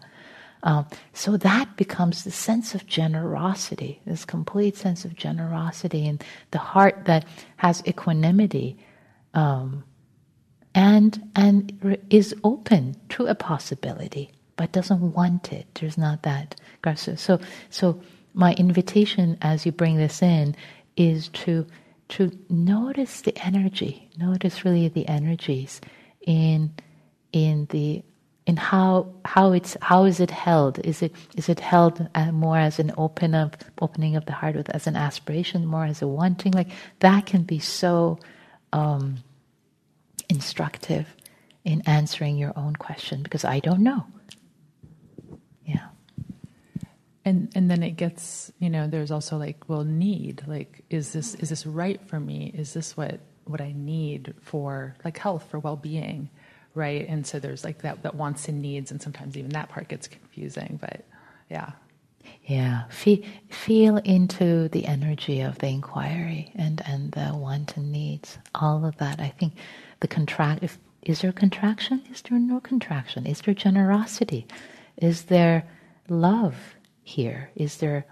Um, so that becomes the sense of generosity, this complete sense of generosity, and the heart that has equanimity, um, and and is open to a possibility, but doesn't want it. There's not that. So so my invitation as you bring this in is to to notice the energy, notice really the energies in in the in how how it's how is it held? Is it is it held uh, more as an open of opening of the heart with as an aspiration, more as a wanting? Like that can be so um, instructive in answering your own question because I don't know. Yeah. And and then it gets you know there's also like well need like is this is this right for me? Is this what what I need for like health for well being? right? And so there's like that, that wants and needs, and sometimes even that part gets confusing, but yeah. Yeah, feel, feel into the energy of the inquiry and, and the want and needs, all of that. I think the contract, if, is there contraction? Is there no contraction? Is there generosity? Is there love here? Is there,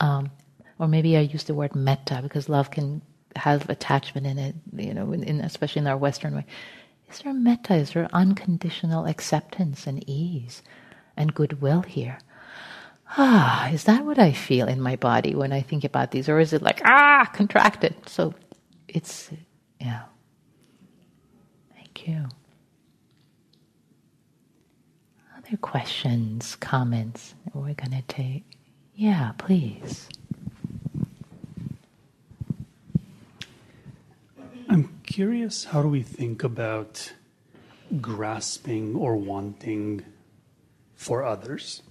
um, or maybe I use the word metta because love can have attachment in it, you know, in, in, especially in our Western way. Is there metta? Is there unconditional acceptance and ease and goodwill here? Ah, is that what I feel in my body when I think about these? Or is it like, ah, contracted? So it's, yeah. Thank you. Other questions, comments we're going to take? Yeah, please. I'm curious how do we think about grasping or wanting for others?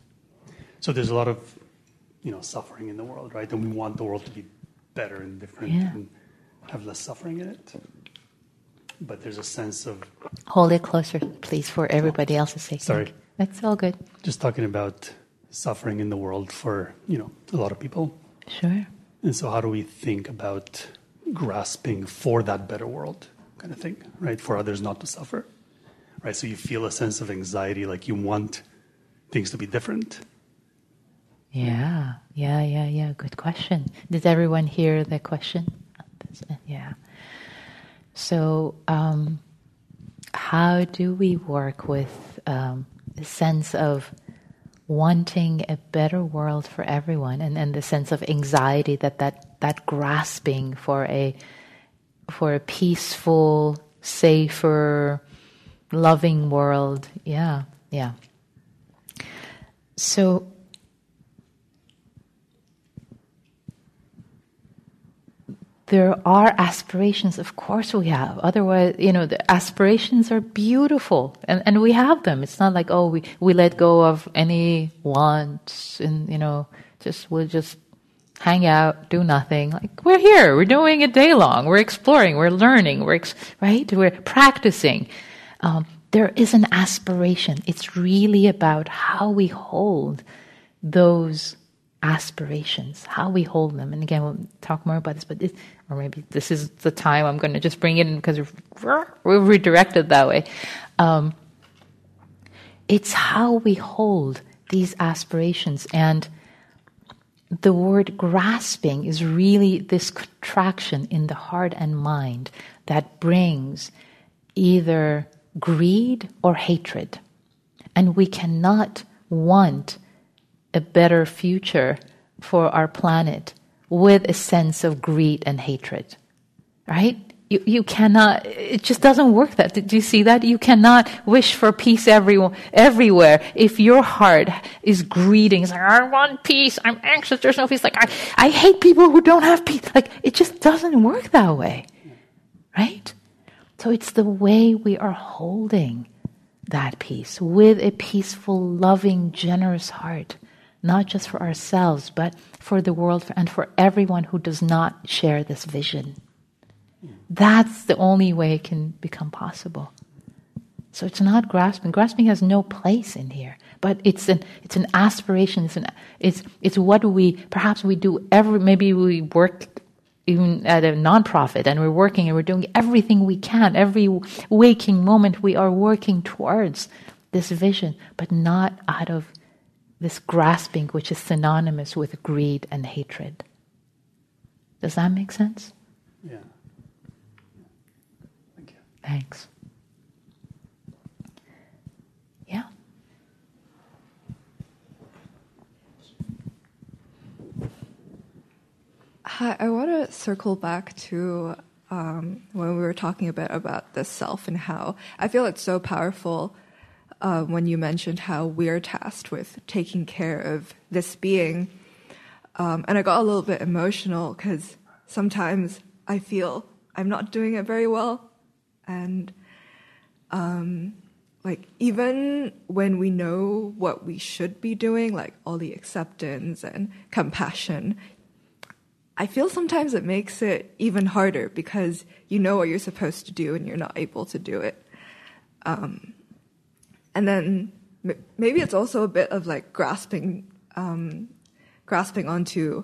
So there's a lot of you know suffering in the world, right? And we want the world to be better and different yeah. and have less suffering in it. But there's a sense of hold it closer, please, for everybody else's sake. Sorry, that's all good. Just talking about suffering in the world for you know a lot of people. Sure. And so, how do we think about grasping for that better world kind of thing, right? For others not to suffer, right? So you feel a sense of anxiety, like you want things to be different. Yeah, yeah, yeah, yeah. Good question. Did everyone hear the question? Yeah. So, um, how do we work with um, a sense of wanting a better world for everyone and, and the sense of anxiety that, that that grasping for a for a peaceful, safer, loving world. Yeah, yeah. So there are aspirations, of course we have. Otherwise, you know, the aspirations are beautiful and, and we have them. It's not like, oh, we, we let go of any wants and, you know, just, we'll just hang out, do nothing. Like, we're here, we're doing it day long, we're exploring, we're learning, we're, ex- right? We're practicing. Um, there is an aspiration. It's really about how we hold those aspirations, how we hold them. And again, we'll talk more about this, but or maybe this is the time I'm going to just bring it in because we're, we're redirected that way. Um, it's how we hold these aspirations. And the word grasping is really this contraction in the heart and mind that brings either greed or hatred. And we cannot want a better future for our planet with a sense of greed and hatred. Right? You, you cannot, it just doesn't work that. Did you see that? You cannot wish for peace everywhere, everywhere if your heart is greeting. It's like, I want peace. I'm anxious. There's no peace. Like, I, I hate people who don't have peace. Like, it just doesn't work that way. Right? So it's the way we are holding that peace with a peaceful, loving, generous heart, not just for ourselves, but for the world and for everyone who does not share this vision. That's the only way it can become possible. So it's not grasping. Grasping has no place in here, but it's an it's an aspiration. It's an it's it's what we perhaps we do every maybe we work even at a nonprofit and we're working and we're doing everything we can. Every waking moment we are working towards this vision, but not out of this grasping, which is synonymous with greed and hatred. Does that make sense? Yeah. Thank you. Thanks. Yeah. Hi, I want to circle back to um, when we were talking a bit about the self and how I feel it's so powerful uh, when you mentioned how we're tasked with taking care of this being. Um, and I got a little bit emotional because sometimes I feel I'm not doing it very well and um, like even when we know what we should be doing like all the acceptance and compassion i feel sometimes it makes it even harder because you know what you're supposed to do and you're not able to do it um, and then maybe it's also a bit of like grasping um, grasping onto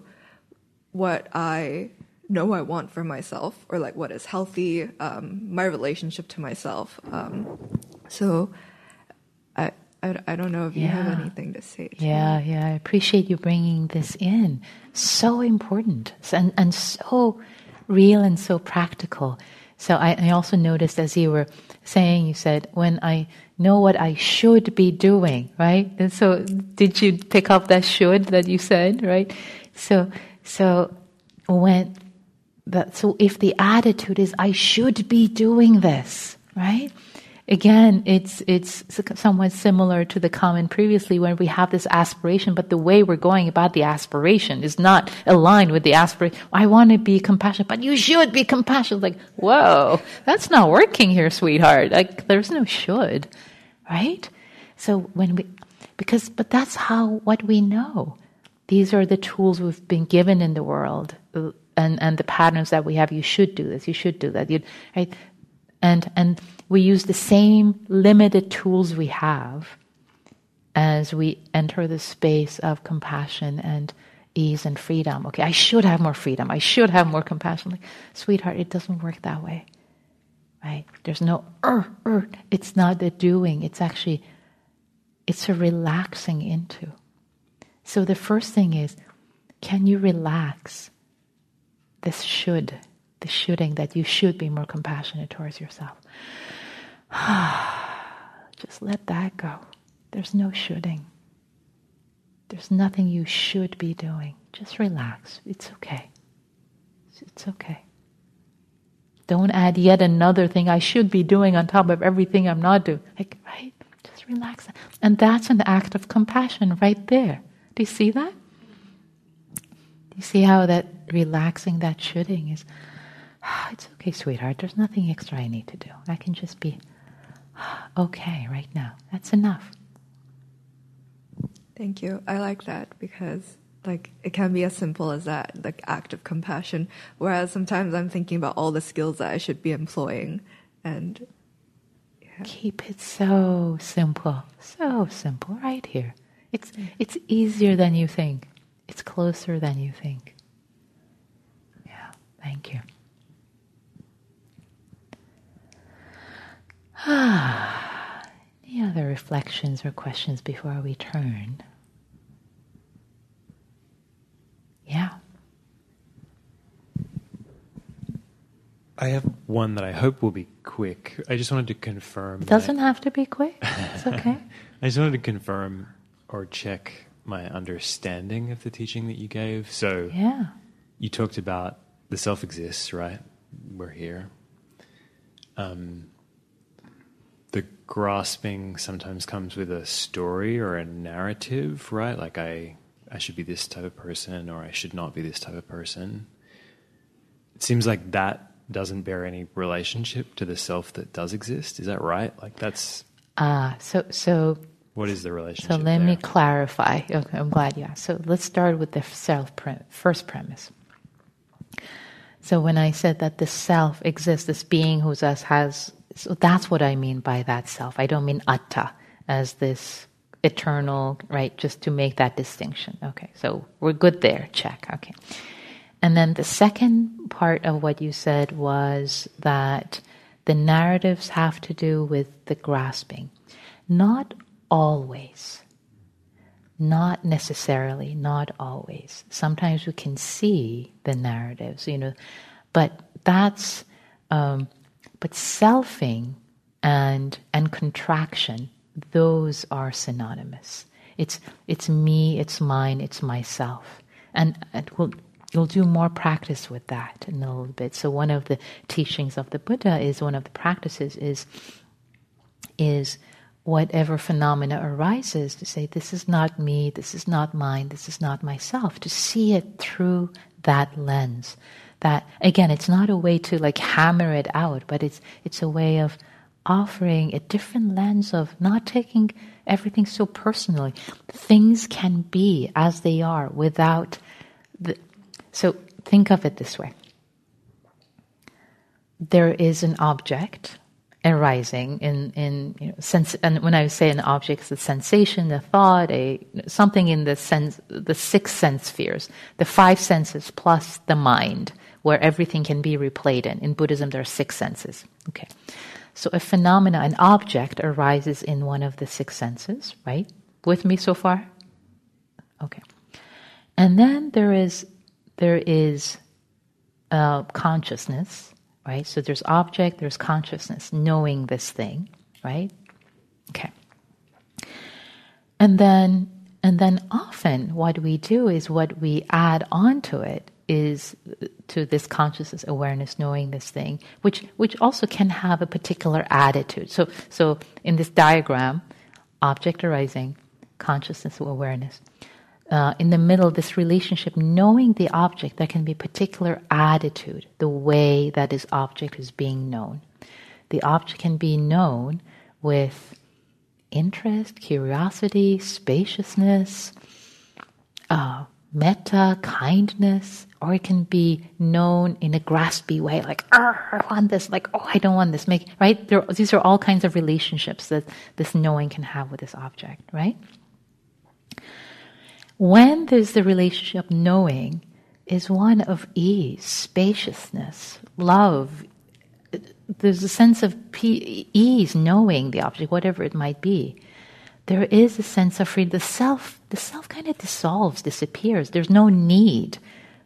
what i know I want for myself or like what is healthy, um, my relationship to myself. Um, so I, I, I, don't know if you have anything to say. To yeah, me. yeah. I appreciate you bringing this in. So important and, and so real and so practical. So I, I also noticed as you were saying, you said, when I know what I should be doing, right? And so did you pick up that should that you said, right? So, so when but so if the attitude is, I should be doing this, right? Again, it's, it's somewhat similar to the comment previously when we have this aspiration, but the way we're going about the aspiration is not aligned with the aspiration. I want to be compassionate, but you should be compassionate. Like, whoa, that's not working here, sweetheart. Like, there's no should, right? So when we, because, but that's how, what we know. These are the tools we've been given in the world and, and the patterns that we have. You should do this. You should do that. You, right? And and we use the same limited tools we have as we enter the space of compassion and ease and freedom. Okay, I should have more freedom. I should have more compassion. Like, sweetheart, it doesn't work that way. Right? There's no er, er. It's not the doing. It's actually it's a relaxing into. So the first thing is, can you relax this should, the shoulding that you should be more compassionate towards yourself. Just let that go. There's no shooting. There's nothing you should be doing. Just relax. It's okay. It's okay. Don't add yet another thing I should be doing on top of everything I'm not doing. Like, right? Just relax. And that's an act of compassion right there. Do you see that? Do you see how that relaxing that shooting is, it's okay, sweetheart, there's nothing extra I need to do. I can just be okay right now. That's enough. Thank you. I like that because like it can be as simple as that, like act of compassion. Whereas sometimes I'm thinking about all the skills that I should be employing and yeah. keep it so simple. So simple right here. It's mm. it's easier than you think It's closer than you think. Yeah, thank you. Any other reflections or questions before we turn? Yeah. I have one that I hope will be quick. I just wanted to confirm. It doesn't have to be quick. It's okay. I just wanted to confirm or check my understanding of the teaching that you gave. So yeah. you talked about the self exists, right? We're here. Um, grasping sometimes comes with a story or a narrative, right? Like I, I should be this type of person, or I should not be this type of person. It seems like that doesn't bear any relationship to the self that does exist. Is that right? Like that's Ah, so so what is the relationship? So let me clarify. Okay, I'm glad you asked. So let's start with the self pre- first premise. So when I said that the self exists, this being who's us has, so that's what I mean by that self. I don't mean atta as this eternal, right? Just to make that distinction. Okay, so we're good there. Check. Okay. And then the second part of what you said was that the narratives have to do with the grasping. Not always. Not necessarily, not always. Sometimes we can see the narratives, you know, but that's, um, but selfing and and contraction, those are synonymous. It's it's me, it's mine, it's myself, and, and we'll you'll do more practice with that in a little bit. So one of the teachings of the Buddha is one of the practices is is whatever phenomena arises to say this is not me, this is not mine, this is not myself. To see it through that lens. That again, it's not a way to like hammer it out, but it's it's a way of offering a different lens of not taking everything so personally. Things can be as they are without the, so think of it this way there is an object arising in, in you know, sense, and when I say an object, it's a sensation, a thought, a something in the sense, the six sense spheres, the five senses plus the mind, where everything can be replayed in. In Buddhism, there are six senses. Okay, so a phenomena, an object arises in one of the six senses. Right, with me so far? Okay, and then there is there is uh, consciousness right? So there's object, there's consciousness, knowing this thing, right? Okay. And then and then often what we do is what we add onto it is to this consciousness awareness knowing this thing which which also can have a particular attitude so so in this diagram object arising consciousness awareness uh, in the middle, this relationship, knowing the object, there can be particular attitude, the way that this object is being known. The object can be known with interest, curiosity, spaciousness, metta, kindness, or it can be known in a graspy way, like ah, I want this, like oh I don't want this. Make right. There, these are all kinds of relationships that this knowing can have with this object, right? When there's the relationship knowing is one of ease, spaciousness, love. There's a sense of ease knowing the object, whatever it might be. There is a sense of freedom. The self, the self kind of dissolves, disappears. There's no need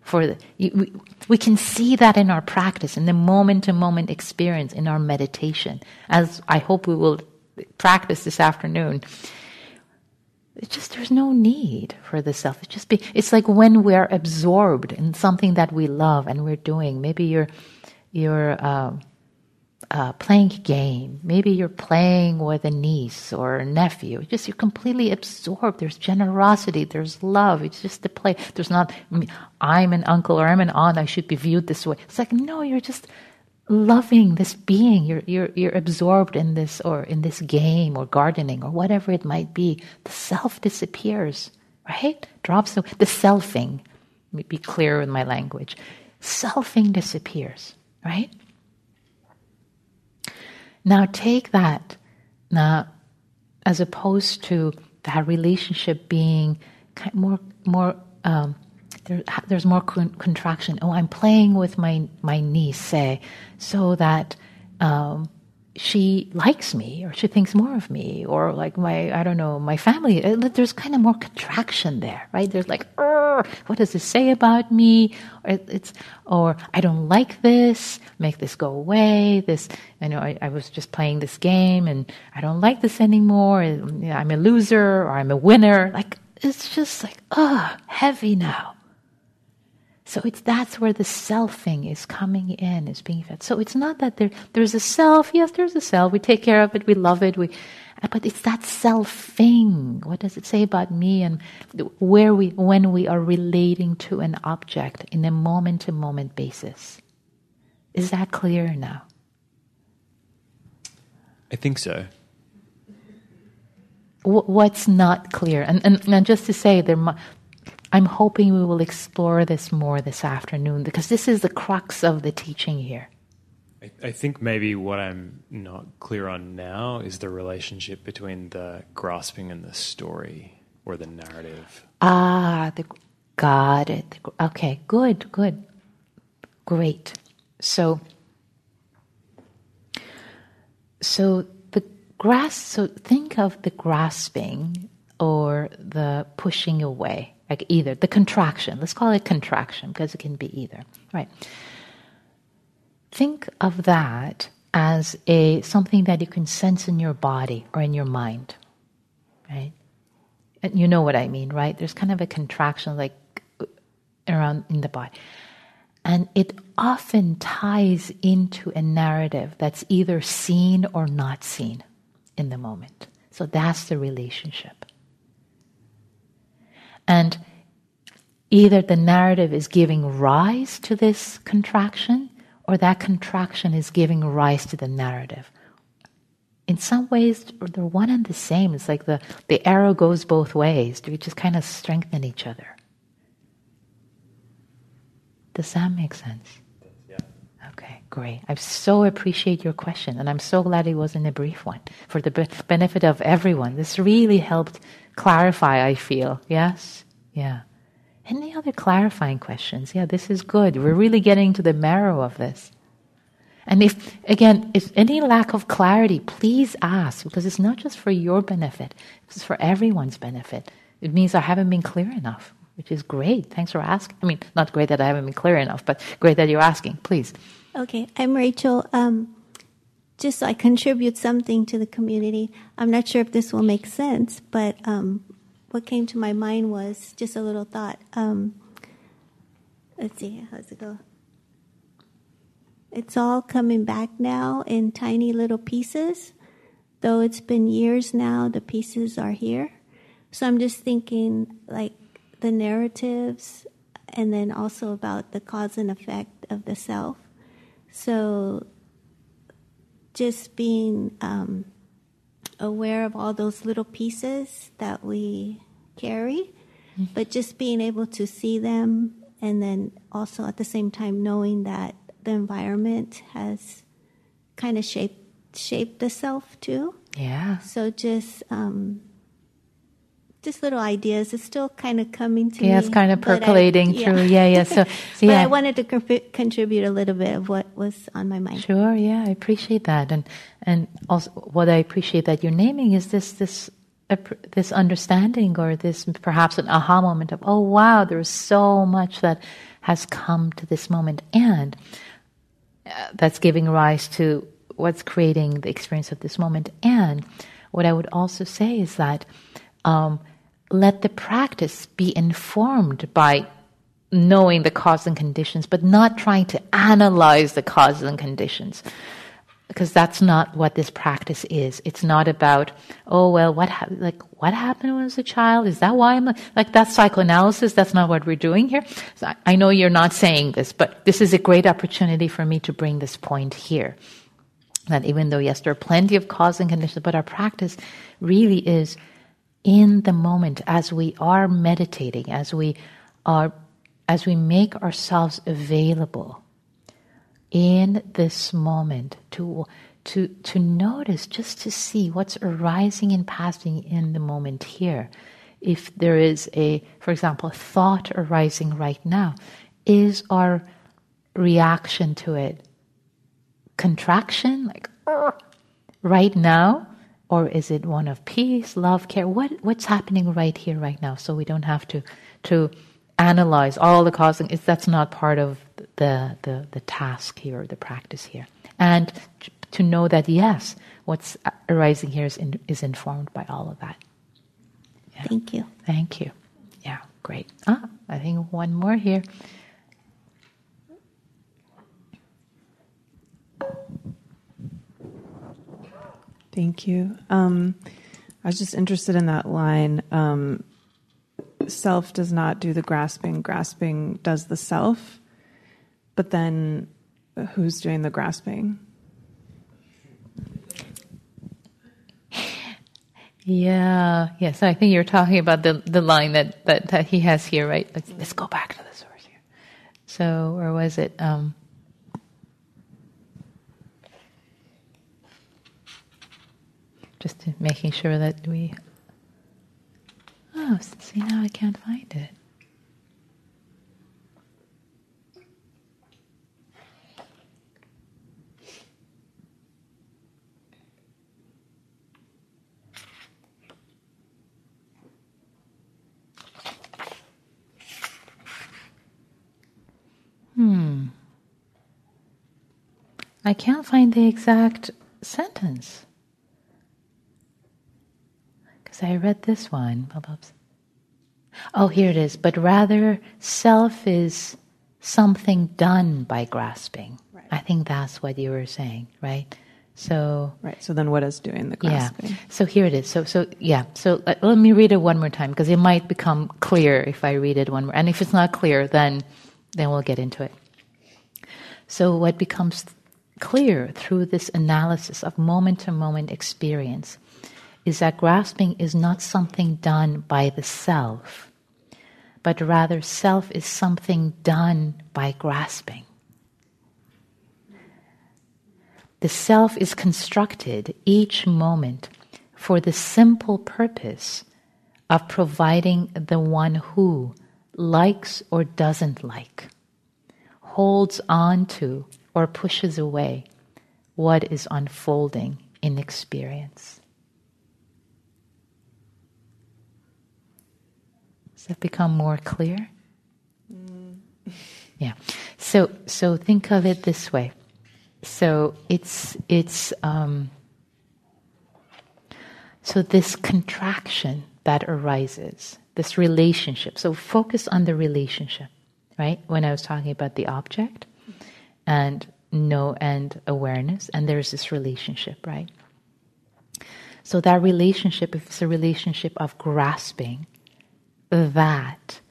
for the, we, we can see that in our practice, in the moment to moment experience, in our meditation, as I hope we will practice this afternoon it's just there's no need for the self. It just be it's like when we're absorbed in something that we love and we're doing. Maybe you're you're uh, uh, playing a game. Maybe you're playing with a niece or a nephew. Just you're completely absorbed. There's generosity. There's love. It's just the play. There's not I'm an uncle or I'm an aunt. I should be viewed this way. It's like no, you're just loving this being you're, you're you're absorbed in this or in this game or gardening or whatever it might be the self disappears right drops the, the selfing let me be clear in my language selfing disappears right now take that now as opposed to that relationship being more more um, there, there's more con- contraction. Oh, I'm playing with my my niece, say, so that um, she likes me or she thinks more of me or like my i don't know my family. Uh, there's kind of more contraction there right? There's like what does this say about me? Or it's or i don't like this. Make this go away. This i know i, I was just playing this game and i don't like this anymore. I'm a loser or i'm a winner. Like it's just like ugh heavy now so it's that's where the selfing is coming in, is being fed. So it's not that there there's a self. Yes, there's a self. We take care of it. We love it. We, but it's that selfing. What does it say about me and where we when we are relating to an object in a moment to moment basis? Is that clear now? I think so. What's not clear? And, and, and just to say, there I'm hoping we will explore this more this afternoon because this is the crux of the teaching here. I, I think maybe what I'm not clear on now is the relationship between the grasping and the story or the narrative. Ah, the, got it. Okay, good, good. Great. So, so the grasp, so think of the grasping or the pushing away like either the contraction. Let's call it contraction because it can be either right? Think of that as a something that you can sense in your body or in your mind right? And you know what i mean right? There's kind of a contraction like around in the body. And it often ties into a narrative that's either seen or not seen in the moment. So that's the relationship and either the narrative is giving rise to this contraction or that contraction is giving rise to the narrative. In some ways, they're one and the same. It's like the, the arrow goes both ways. We just kind of strengthen each other. Does that make sense? Yeah. Okay, great. I so appreciate your question, and I'm so glad it wasn't a brief one for the benefit of everyone. This really helped clarify, I feel. Yes? Yeah. Any other clarifying questions? Yeah, this is good. We're really getting to the marrow of this. And if, again, if any lack of clarity, please ask, because it's not just for your benefit, it's for everyone's benefit. It means I haven't been clear enough, which is great. Thanks for asking. I mean, not great that I haven't been clear enough, but great that you're asking. Please. Okay, I'm Rachel. Um, just so I contribute something to the community. I'm not sure if this will make sense, but um, what came to my mind was just a little thought. Um, let's see, how's it go? It's all coming back now in tiny little pieces. Though it's been years now, the pieces are here. So I'm just thinking like the narratives and then also about the cause and effect of the self. So just being um, aware of all those little pieces that we carry, mm-hmm. but just being able to see them and then also at the same time knowing that the environment has kind of shaped shaped the self too. Yeah. So just um, just little ideas. It's still kind of coming to yeah, me. Yeah, it's kind of percolating I, yeah. through. Yeah, yeah. So, so but. I wanted to co- contribute a little bit of what was on my mind. Sure. Yeah, I appreciate that, and and also what I appreciate that you're naming is this this uh, this understanding or this perhaps an aha moment of oh wow, there's so much that has come to this moment, and uh, that's giving rise to what's creating the experience of this moment. And what I would also say is that. Um, let the practice be informed by knowing the cause and conditions, but not trying to analyze the causes and conditions. Because that's not what this practice is. It's not about, oh well, what ha- like what happened when I was a child? Is that why I'm like, like that's psychoanalysis? That's not what we're doing here. So I, I know you're not saying this, but this is a great opportunity for me to bring this point here. That even though yes, there are plenty of cause and conditions, but our practice really is in the moment as we are meditating, as we are, as we make ourselves available in this moment to to to notice, just to see what's arising and passing in the moment here. if there is a, for example, thought arising right now, is our reaction to it contraction, like right now, or is it one of peace, love, care? What what's happening right here, right now? So we don't have to to analyze all the causing. It's, that's not part of the, the the task here, the practice here, and to know that yes, what's arising here is in, is informed by all of that. Yeah. Thank you. Thank you. Yeah, great. Ah, I think one more here. Thank you. Um, I was just interested in that line. Um, self does not do the grasping, grasping does the self. But then who's doing the grasping? Yeah, yes. I think you're talking about the the line that, that, that he has here, right? Let's, let's go back to the source here. So, or was it? Um, just making sure that we. Oh, see now I can't find it. Hmm. I can't find the exact sentence. Because I read this one. Oh, here it is. But rather, self is something done by grasping. Right. I think that's what you were saying, right? So right. So then, what is doing the grasping? Yeah. So here it is. So so yeah. So uh, let me read it one more time because it might become clear if I read it one more. And if it's not clear, then then we'll get into it. So, what becomes clear through this analysis of moment to moment experience is that grasping is not something done by the self, but rather, self is something done by grasping. The self is constructed each moment for the simple purpose of providing the one who likes or doesn't like, holds on to or pushes away what is unfolding in experience. Does that become more clear? Mm. yeah. So so think of it this way. So it's it's um, so this contraction that arises this relationship. So focus on the relationship, right? When I was talking about the object and no and awareness, and there's this relationship, right? So that relationship, if it's a relationship of grasping, that.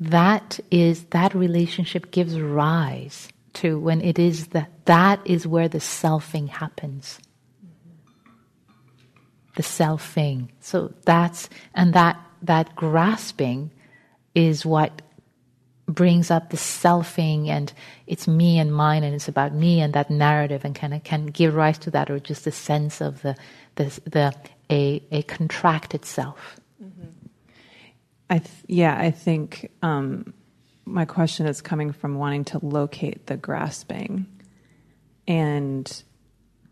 That is that relationship gives rise to when it is that that is where the selfing happens. The selfing. So that's and that that grasping is what brings up the selfing and it's me and mine and it's about me and that narrative and kind of can give rise to that or just a sense of the the, the a, a contracted self mm-hmm. I th- yeah I think um, my question is coming from wanting to locate the grasping and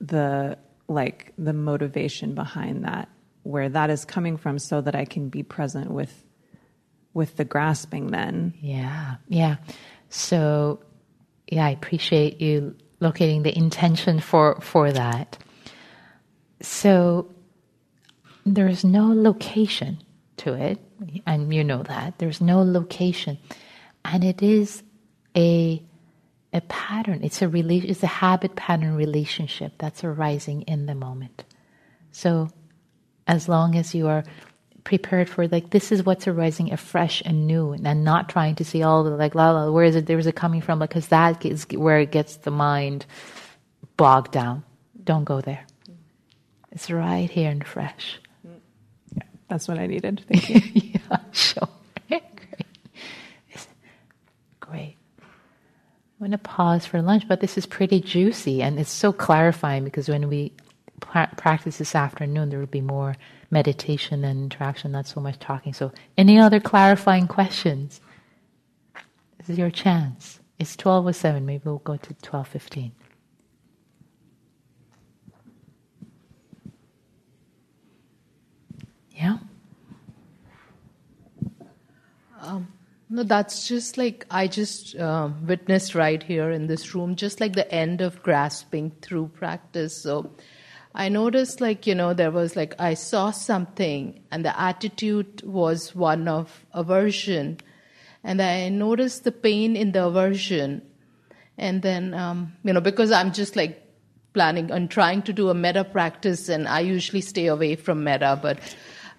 the like the motivation behind that where that is coming from so that I can be present with with the grasping then. Yeah. Yeah. So yeah, I appreciate you locating the intention for for that. So there's no location to it, and you know that. There's no location. And it is a a pattern. It's a rela- it's a habit pattern relationship that's arising in the moment. So as long as you are prepared for like this is what's arising afresh and new and not trying to see all the like la la where is it where is it coming from because that is where it gets the mind bogged down don't go there it's right here and fresh that's what i needed thank you yeah sure great great i'm going to pause for lunch but this is pretty juicy and it's so clarifying because when we pra- practice this afternoon, there will be more meditation and interaction, not so much talking. So, any other clarifying questions? This is your chance. It's 12.07. Maybe we'll go to 12.15. Yeah? No, that's just like I just uh, witnessed right here in this room, just like the end of grasping through practice. So I noticed, like, you know, there was like, I saw something, and the attitude was one of aversion. And I noticed the pain in the aversion. And then, um, you know, because I'm just like planning on trying to do a metta practice, and I usually stay away from metta, but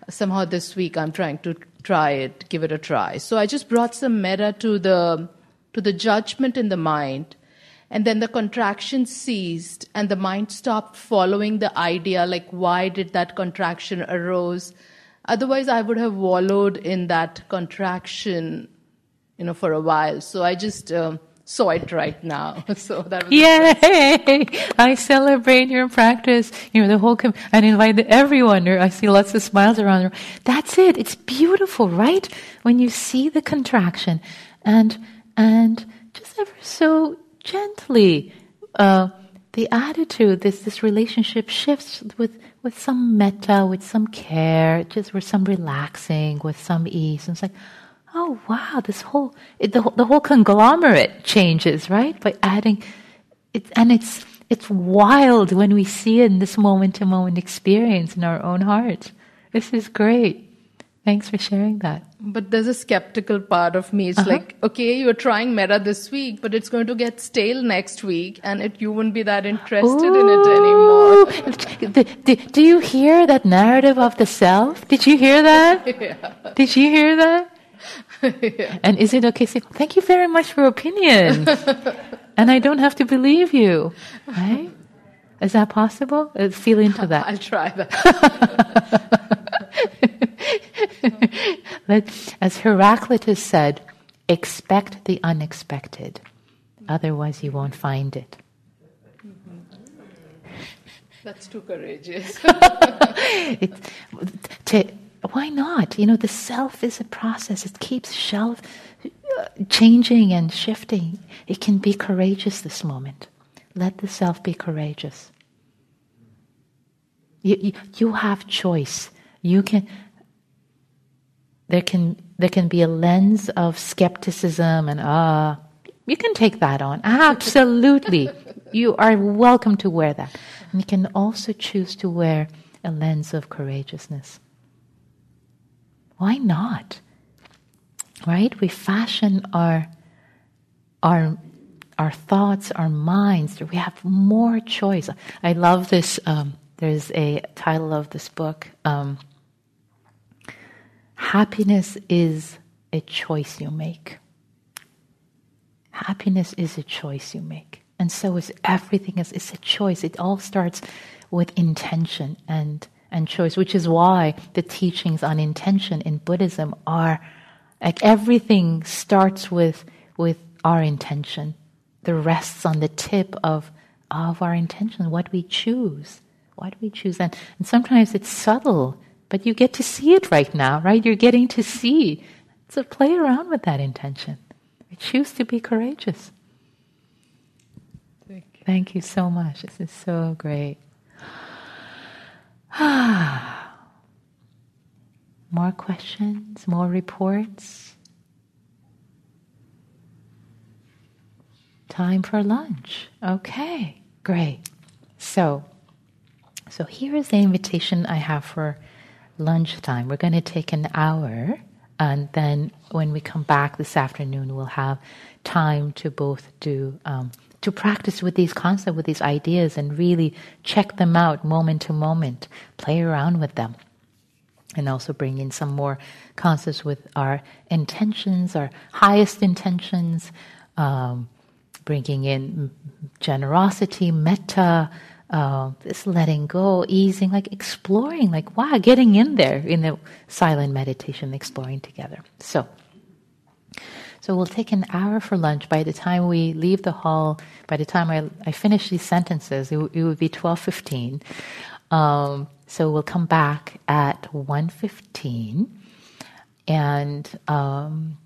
somehow this week I'm trying to try it, give it a try. So I just brought some metta to the to the judgment in the mind, and then the contraction ceased, and the mind stopped following the idea like why did that contraction arose. Otherwise, I would have wallowed in that contraction, you know, for a while. So I just um, saw it right now. So that was Yay! I celebrate your practice. You know, the whole, com- and invite everyone. I see lots of smiles around. That's it. It's beautiful, right? When you see the contraction and, and just ever so gently, uh, the attitude, this, this relationship shifts with, with some metta, with some care, just with some relaxing, with some ease. And it's like, oh wow, this whole it, the the whole conglomerate changes, right? By adding it, and it's it's wild when we see it in this moment to moment experience in our own hearts. This is great. Thanks for sharing that. But there's a skeptical part of me. It's Uh-huh. like, okay, you're trying metta this week, but it's going to get stale next week, and it, you won't be that interested in it anymore. Ooh. D- d- do you hear that narrative of the self? Did you hear that? Did you hear that? And is it okay? to Say, thank you very much for your opinion. and I don't have to believe you. Right? Is that possible? Uh, feel into that. I'll try that. Let, as Heraclitus said, expect the unexpected. Otherwise, you won't find it. That's too courageous. it, to, why not? You know, the self is a process. It keeps shelf, uh, changing and shifting. It can be courageous this moment. Let the self be courageous. You, you, you have choice. You can. There can there can be a lens of skepticism and ah. you can take that on. Absolutely, you are welcome to wear that. And you can also choose to wear a lens of courageousness. Why not? Right? We fashion our our our thoughts, our minds. We have more choice. I love this. Um, there's a title of this book. Um, Happiness is a choice you make. Happiness is a choice you make. And so is everything is it's a choice. It all starts with intention and, and choice, which is why the teachings on intention in Buddhism are like everything starts with with our intention. The rests on the tip of of our intention, what we choose. What do we choose. And, and sometimes it's subtle, but you get to see it right now, right? You're getting to see. So play around with that intention. I choose to be courageous. Thank you. Thank you so much. This is so great. more questions? More reports? Time for lunch. Okay, great. So, so here is the invitation I have for lunchtime. We're going to take an hour, and then when we come back this afternoon, we'll have time to both do um, to practice with these concepts, with these ideas, and really check them out moment to moment. Play around with them, and also bring in some more concepts with our intentions, our highest intentions. Um, bringing in generosity, metta, uh, this letting go, easing, like exploring, like wow, getting in there in the silent meditation, exploring together. So, so we'll take an hour for lunch. By the time we leave the hall, by the time I, I finish these sentences, it, it would be twelve fifteen. Um, so we'll come back at 1.15. And um,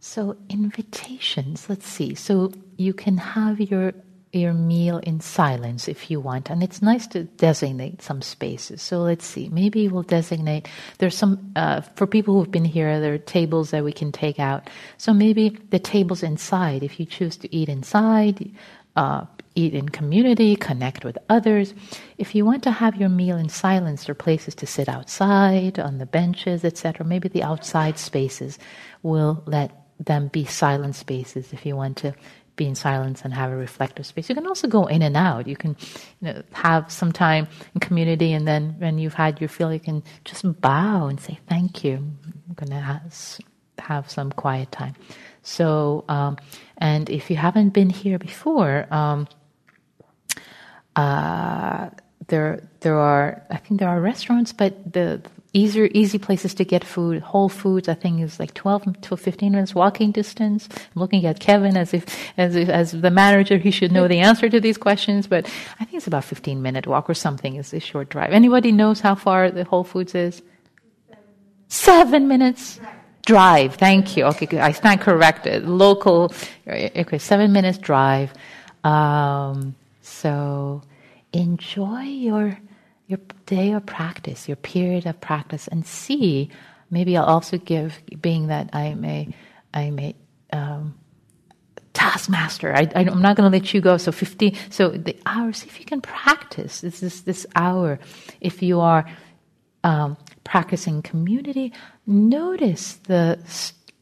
so invitations, let's see. So you can have your your meal in silence if you want. And it's nice to designate some spaces. So let's see. Maybe we'll designate. There's some, uh, for people who've been here, there are tables that we can take out. So maybe the tables inside, if you choose to eat inside, uh, eat in community, connect with others. If you want to have your meal in silence, there are places to sit outside, on the benches, etc. Maybe the outside spaces will let them be silent spaces if you want to be in silence and have a reflective space. You can also go in and out. You can you know, have some time in community, and then when you've had your fill, you can just bow and say, Thank you. I'm going to have, some quiet time. So, um, and if you haven't been here before, um, uh, there there are I think there are restaurants, but the easier easy places to get food. Whole Foods, I think, is like 12 to 15 minutes walking distance. I'm looking at Kevin as if, as if, as the manager, he should know the answer to these questions, but I think it's about 15 minute walk or something. is a short drive. Anybody knows how far the Whole Foods is? Seven minutes. Drive. Thank you. Okay, I stand corrected. Local. Okay, seven minutes drive. Um, so enjoy your your day of practice, your period of practice, and see. Maybe I'll also give, being that I'm a, I'm a um, taskmaster. I, am not going to let you go. So 50, so the hour, see if you can practice this, this, this hour. If you are um, practicing community, notice the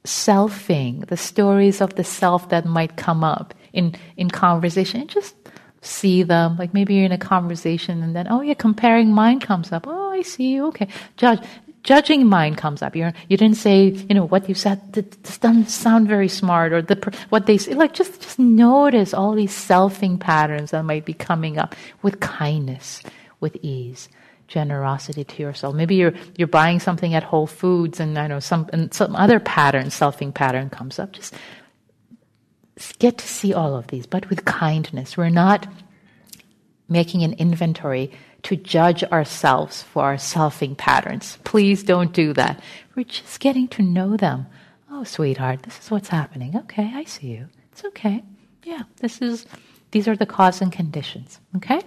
selfing, the stories of the self that might come up in, in conversation. just see them. Like maybe you're in a conversation and then, oh yeah, comparing mind comes up. Oh, I see. Okay. Judge. Judging mind comes up. You're, you didn't say, you know, what you said doesn't sound very smart, or the what they say. Like just just notice all these selfing patterns that might be coming up with kindness, with ease generosity to yourself. Maybe you're you're buying something at Whole Foods, and I know some and some other pattern, selfing pattern comes up. Just get to see all of these, but with kindness. We're not making an inventory to judge ourselves for our selfing patterns. Please don't do that. We're just getting to know them. Oh, sweetheart, this is what's happening. Okay, I see you. It's okay. Yeah, this is these are the cause and conditions. Okay?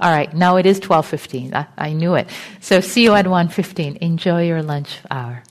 All right, now it is 12:15. I, I knew it. So see you at 1:15. Enjoy your lunch hour.